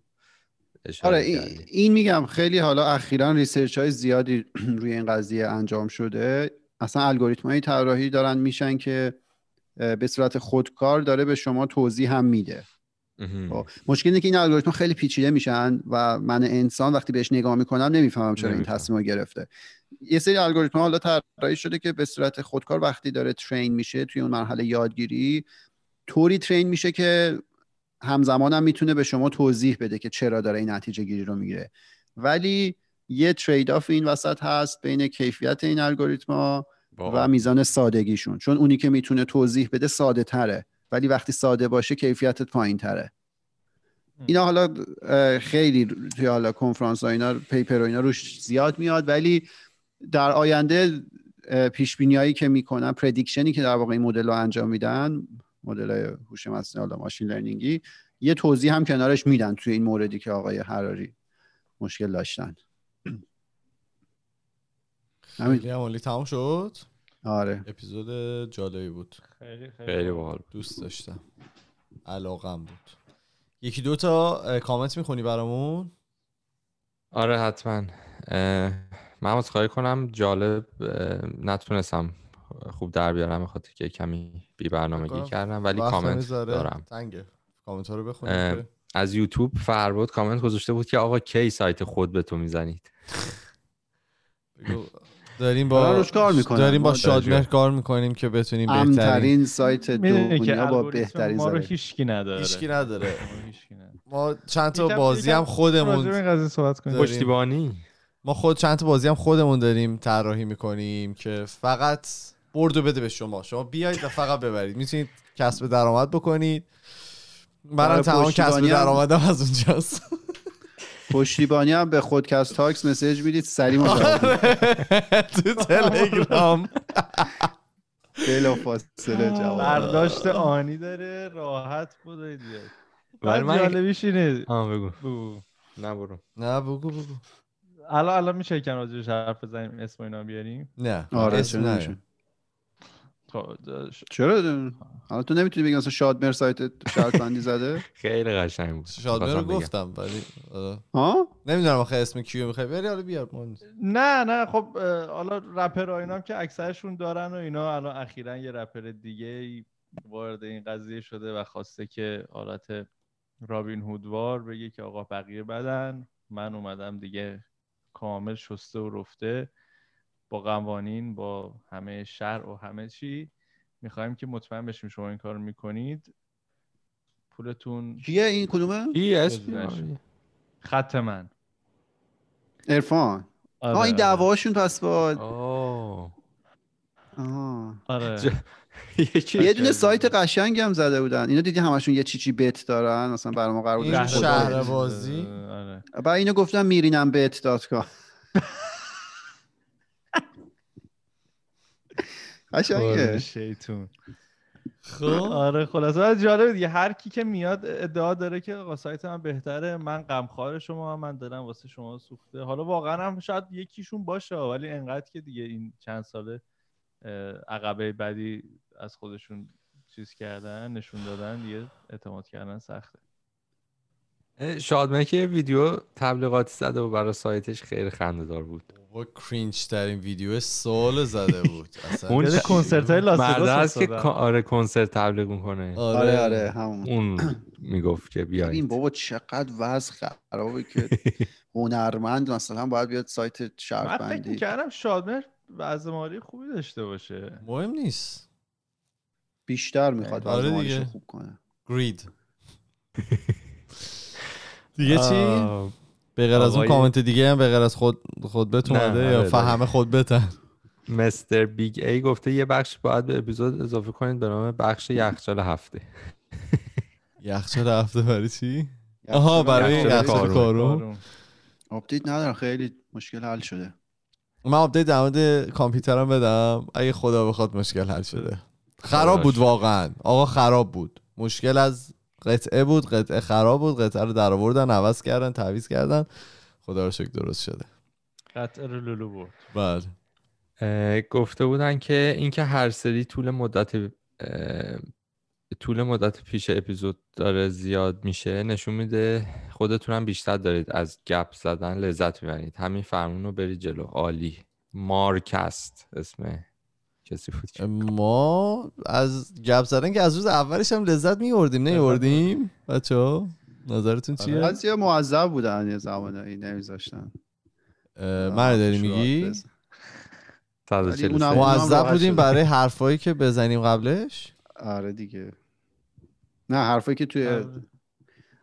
B: آره این, این میگم خیلی حالا اخیرا research های زیادی روی این قضیه انجام شده. اصلا الگوریتم های طراحی دارن میشن که به صورت خودکار داره به شما توضیح هم میده. مشکل اینه که این الگوریتم خیلی پیچیده میشن و من انسان وقتی بهش نگاه می‌کنم نمی‌فهمم چرا این. تصمیم رو گرفته. یه سری الگوریتم حالا طراحی شده که به صورت خودکار وقتی داره ترین میشه توی اون مرحله یادگیری طوری ترین میشه که همزمان هم می‌تونه به شما توضیح بده که چرا داره این نتیجه گیری رو می‌گیره. ولی یه ترید آف این وسط هست بین کیفیت این الگوریتما و میزان سادگیشون. چون اونی که می‌تونه توضیح بده ساده تره ولی وقتی ساده باشه کیفیتت پایین تره اینا حالا خیلی توی حالا کنفرانس ها اینا پیپر و اینا روش زیاد میاد ولی در آینده پیش هایی که می‌کنن پردیکشنی که در واقع این مدل رو انجام میدن مدل های هوش مصنوعی حالا ماشین لرنینگی یه توضیح هم کنارش میدن توی این موردی که آقای حراری مشکل داشتن. همین.
A: تمام شد؟
B: آره.
A: اپیزود جالبی بود.
C: خیلی
D: خیلی باحال.
A: دوست داشتم. علاقم بود. یکی دو تا کامنت می‌خونی برامون؟
D: آره حتما. من عذرخواهی کنم جالب نتونستم خوب در بیارم خاطر که کمی بی برنامگی
A: کنم
D: کردم ولی کامنت
A: می‌ذاره.
D: دارم.
A: تنگه. کامنت ها رو
D: اه،
A: بخونیم
D: از یوتیوب فربود کامنت گذاشته بود که آقا کی سایت خود به تو می‌زنید.
A: داریم با
B: روش کار می‌کنن.
A: داریم با شادمهر کار می‌کنیم که بتونیم بهترین
B: امترین سایت
C: که
B: دنیا با بهترین
C: ما رو
B: سایت
C: هیچکی نداره.
A: هیچکی نداره.
C: ما
A: چند تا بازی هم خودمون
C: این قضیه صحبت کنیم.
A: داریم.
D: پشتیبانی؟
A: ما خود چند تا بازی هم خودمون داریم طراحی می‌کنیم که فقط برد و بده به شما. شما بیاید و فقط ببرید. می‌تونید کسب درآمد بکنید. منم تمام کسب درآمدم از اونجاست.
B: پشتیبانی هم به خودکست تاکس مسیج می‌دید. سریع می‌دیم.
A: تو تلگرام.
B: بلا فاصله جواب.
C: برداشت آنی داره. راحت بود دیگه.
D: ولی من-
C: جالبیش اینه
D: بگو.
C: بگو.
D: نه برو.
A: نه بگو بگو.
C: الان الان میشه یکم راجعش حرف بزنیم اسم اینا بیاریم؟
A: نه.
B: آره
A: اسم
B: چرا؟
C: خب،
B: چرا حالا تو نمی‌تونی بگی مثلا شادمر سایت شرط بندی زده
D: خیلی قشنگ بود
A: شادمه رو. گفتم ولی آره.
B: ها
A: نمی‌دونم آخه اسم کیو می‌خوای بری حالا بیار.
C: نه نه خب حالا رپر اینا هم که اکثرشون دارن و اینا الان اخیرا یه رپر دیگه وارد این قضیه شده و خواسته که حالت رابین هودوار بگه که آقا بقیه بدن من اومدم دیگه کامل شسته و رفته با قوانین با همه شرع و همه چی می‌خوایم که مطمئن بشیم شما این کار می‌کنید. پولتون
B: کیه این کدومه؟
D: کی اسم
C: بزنش. خط من.
B: عرفان.
C: آره.
B: آه این
C: آره.
B: دعواشون پس با.
C: آره.
B: یه دونه سایت قشنگی هم زده بودن. اینا دیدی همشون یه چی چی بت دارن مثلا برای ما قرار بود
A: شهر. بازی؟
C: آره.
B: بعد اینو گفتم میرینم بت دات کام. قشنگه.
C: شیطون.
A: خب.
C: آره خلاصه ولی جالبه دیگه هر کی که میاد ادعا داره که آقا سایت من بهتره من غمخوار شما هم، من دارم واسه شما سوخته. حالا واقعا هم شاید یکیشون باشه ولی انقدر که دیگه این چند ساله عقبه بعدی از خودشون چیز کردن نشون دادن دیگه اعتماد کردن سخته.
D: شادمه که یه ویدیو تبلیغاتی زده و برای سایتش خیلی خنده دار بود.
A: با کرینج ترین ویدیو سال زده بود. اصلا
D: اون
C: کنسرت های لاس
D: است که آره کنسرت تبلیغ می‌کنه.
B: آره. آره همون.
D: اون می‌گفت که
B: ببین
D: بیاید
B: بابا چقدر وضع خرابه که هنرمند مثلا باید بیاد سایت شرط
C: من فکر
B: بندی
C: می‌کردم شادمر وضع مالی خوبی داشته باشه.
A: مهم نیست.
B: بیشتر می‌خواد
A: آره
B: وضع مالیشو
A: دیگه.
B: خوب کنه.
A: گرید دیگه چی؟ به غیر از اون کامنت دیگه هم به غیر از خود خود اومده
D: آره،
A: یا. فهمه خود بتن.
D: مستر بیگ ای گفته یه بخش باید به اپیزود اضافه کنید به نام بخش یخچال هفته.
A: یخچال هفته برای چی؟ آها برای
D: یخچال کارون.
B: آپدیت ندارم خیلی مشکل حل شده.
A: من آپدیت در مورد کامپیوترم بدم. اگه خدا بخواد مشکل حل شده. خراب بود واقعا. آقا خراب بود. مشکل از قطعه بود قطعه خراب بود قطعه رو در آوردن عوض کردن تعویض کردن. خدا رو شکر درست شده.
C: قطعه رو لولو برد.
A: بله.
D: گفته بودن که اینکه هر سری طول مدت طول مدت پیش اپیزود داره زیاد میشه نشون میده خودتونم بیشتر دارید از گپ زدن لذت می‌برید. همین فرمون رو برید جلو. عالی. مارکست اسم کسی بود که
A: ما از گپ زدن که از روز اولش هم لذت میوردیم نمیوردیم بچه ها نظرتون چیه؟
B: بعضی معذب بودن یه زمانایی نمیذاشتن
A: من داری میگی؟
B: ولی
D: 143.
B: اونم-
A: معذب بودیم. برای حرفایی که بزنیم قبلش؟
B: آره دیگه. نه حرفایی که توی
C: آره.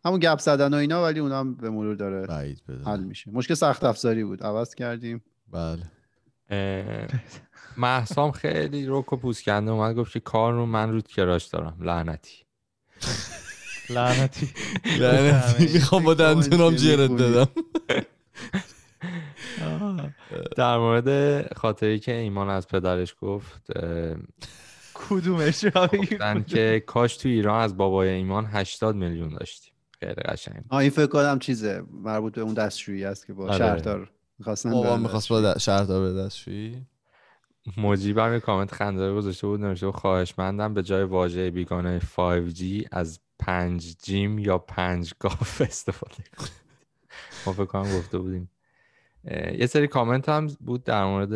B: همون گپ زدن و اینا ولی اونم به مرور داره حل میشه. مشکل سخت افزاری بود. عوض کردیم.
A: بله.
D: محسام خیلی روک و پوست کنده اومد گفت که کار رو من رود کراش دارم. لعنتی.
C: لعنتی.
A: لعنتی. می‌خوام با دندونام جرت بدم.
D: در مورد خاطری که ایمان از پدرش گفت
C: کدومش را
D: گفتن که کاش تو ایران از بابای ایمان 80 میلیون داشتیم. خیلی قشنگ.
B: این فکر کنم چیزه. مربوط به اون دستشویی است که با
D: آره.
B: شهردار می‌خواستن
A: بابا می‌خواست. با شهردار به دستشویی
D: مجیبم یه کامنت خنده گذاشته بود نوشته خواهشمندم به جای واژه بیگانه 5G از 5 جیم یا 5 گاف استفاده کنید ما فکر کنم گفته بودیم یه سری کامنت هم بود در مورد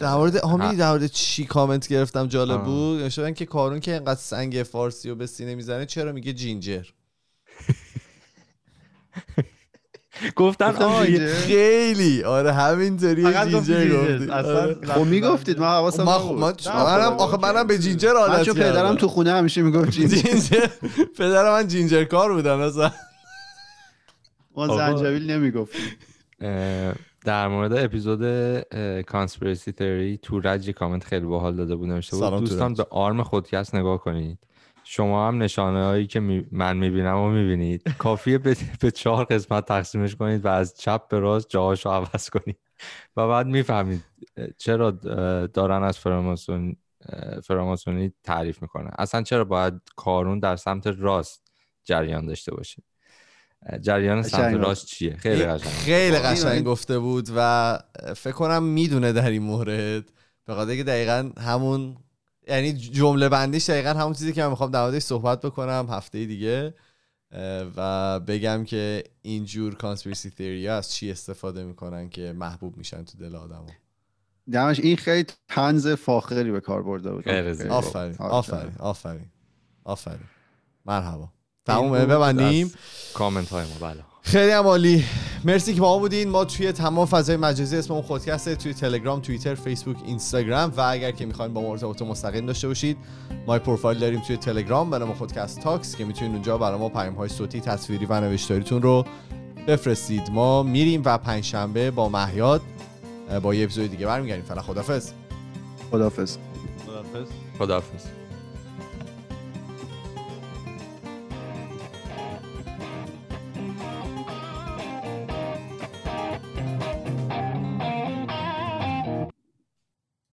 A: در مورد
D: ها.
A: همی در مورد چی کامنت گرفتم جالب. بود نشدن که کارون که اینقدر سنگ فارسی رو به سینه می‌زنه چرا میگه جینجر
B: گفتم
D: آه.
A: خیلی آره همینطوری جینجر. گفتی
C: اصلا
A: آره.
B: خب می‌گفتید من حواسم نبود.
A: من
B: نه،
A: منم
B: خدا
A: آخه. منم به جینجر
B: من
A: عادت
B: چون پدرم
A: کردم.
B: تو خونه همیشه می‌گفت جینجر
A: جینجر پدر من جینجر کار بودن اصلا
B: ما. زنجبیل نمی‌گفتیم
D: در مورد اپیزود کانسپیرسی تئوری تورج یه کامنت خیلی باحال داده بود نوشته بود
A: سلام
D: دوستان. به آرم خودکست نگاه کنید شما هم نشانه هایی که می- من می‌بینم و می‌بینید. کافیه به, به چهار قسمت تقسیمش کنید و از چپ به راست جاهاشو عوض کنید. و بعد می‌فهمید چرا دارن از فراماسون فراماسونی تعریف می‌کنن. اصلا چرا باید کارون در سمت راست جریان داشته باشه؟ جریان سمت. راست چیه؟ خیلی قشنگ
A: خیلی قشنگ گفته بود و فکر کنم می‌دونه در این مورد. به خاطر که دقیقا همون یعنی جمله بندیش دقیقا همون چیزی که من می‌خوام در موردش صحبت بکنم هفته دیگه و بگم که اینجور کانسپیرسی تیوری از چی استفاده می‌کنن که محبوب میشن تو دل آدم
B: دمش این خیلی تنز فاخری به کار برده بود.
A: آفرین. آفرین. آفرین آفرین مرحبا. تمومه ببندیم.
D: کامنت های ما. بله.
A: خیلی هم عالی مرسی که با ما بودین. ما توی تمام فضای مجازی اسممون خودکسته توی تلگرام توییتر فیسبوک اینستاگرام و اگر که می‌خواین با ما ارتباط مستقیم داشته باشید ما پروفایل داریم توی تلگرام به نام خودکست تاکس که می‌تونید اونجا برای ما پیام های صوتی تصویری و نوشتاریتون رو بفرستید. ما میریم و پنجشنبه با مهیاد با یه اپیزود دیگه برمیگردیم. فعلا خدافظ
B: خدافظ
C: خداحافظ.
D: خداحافظ.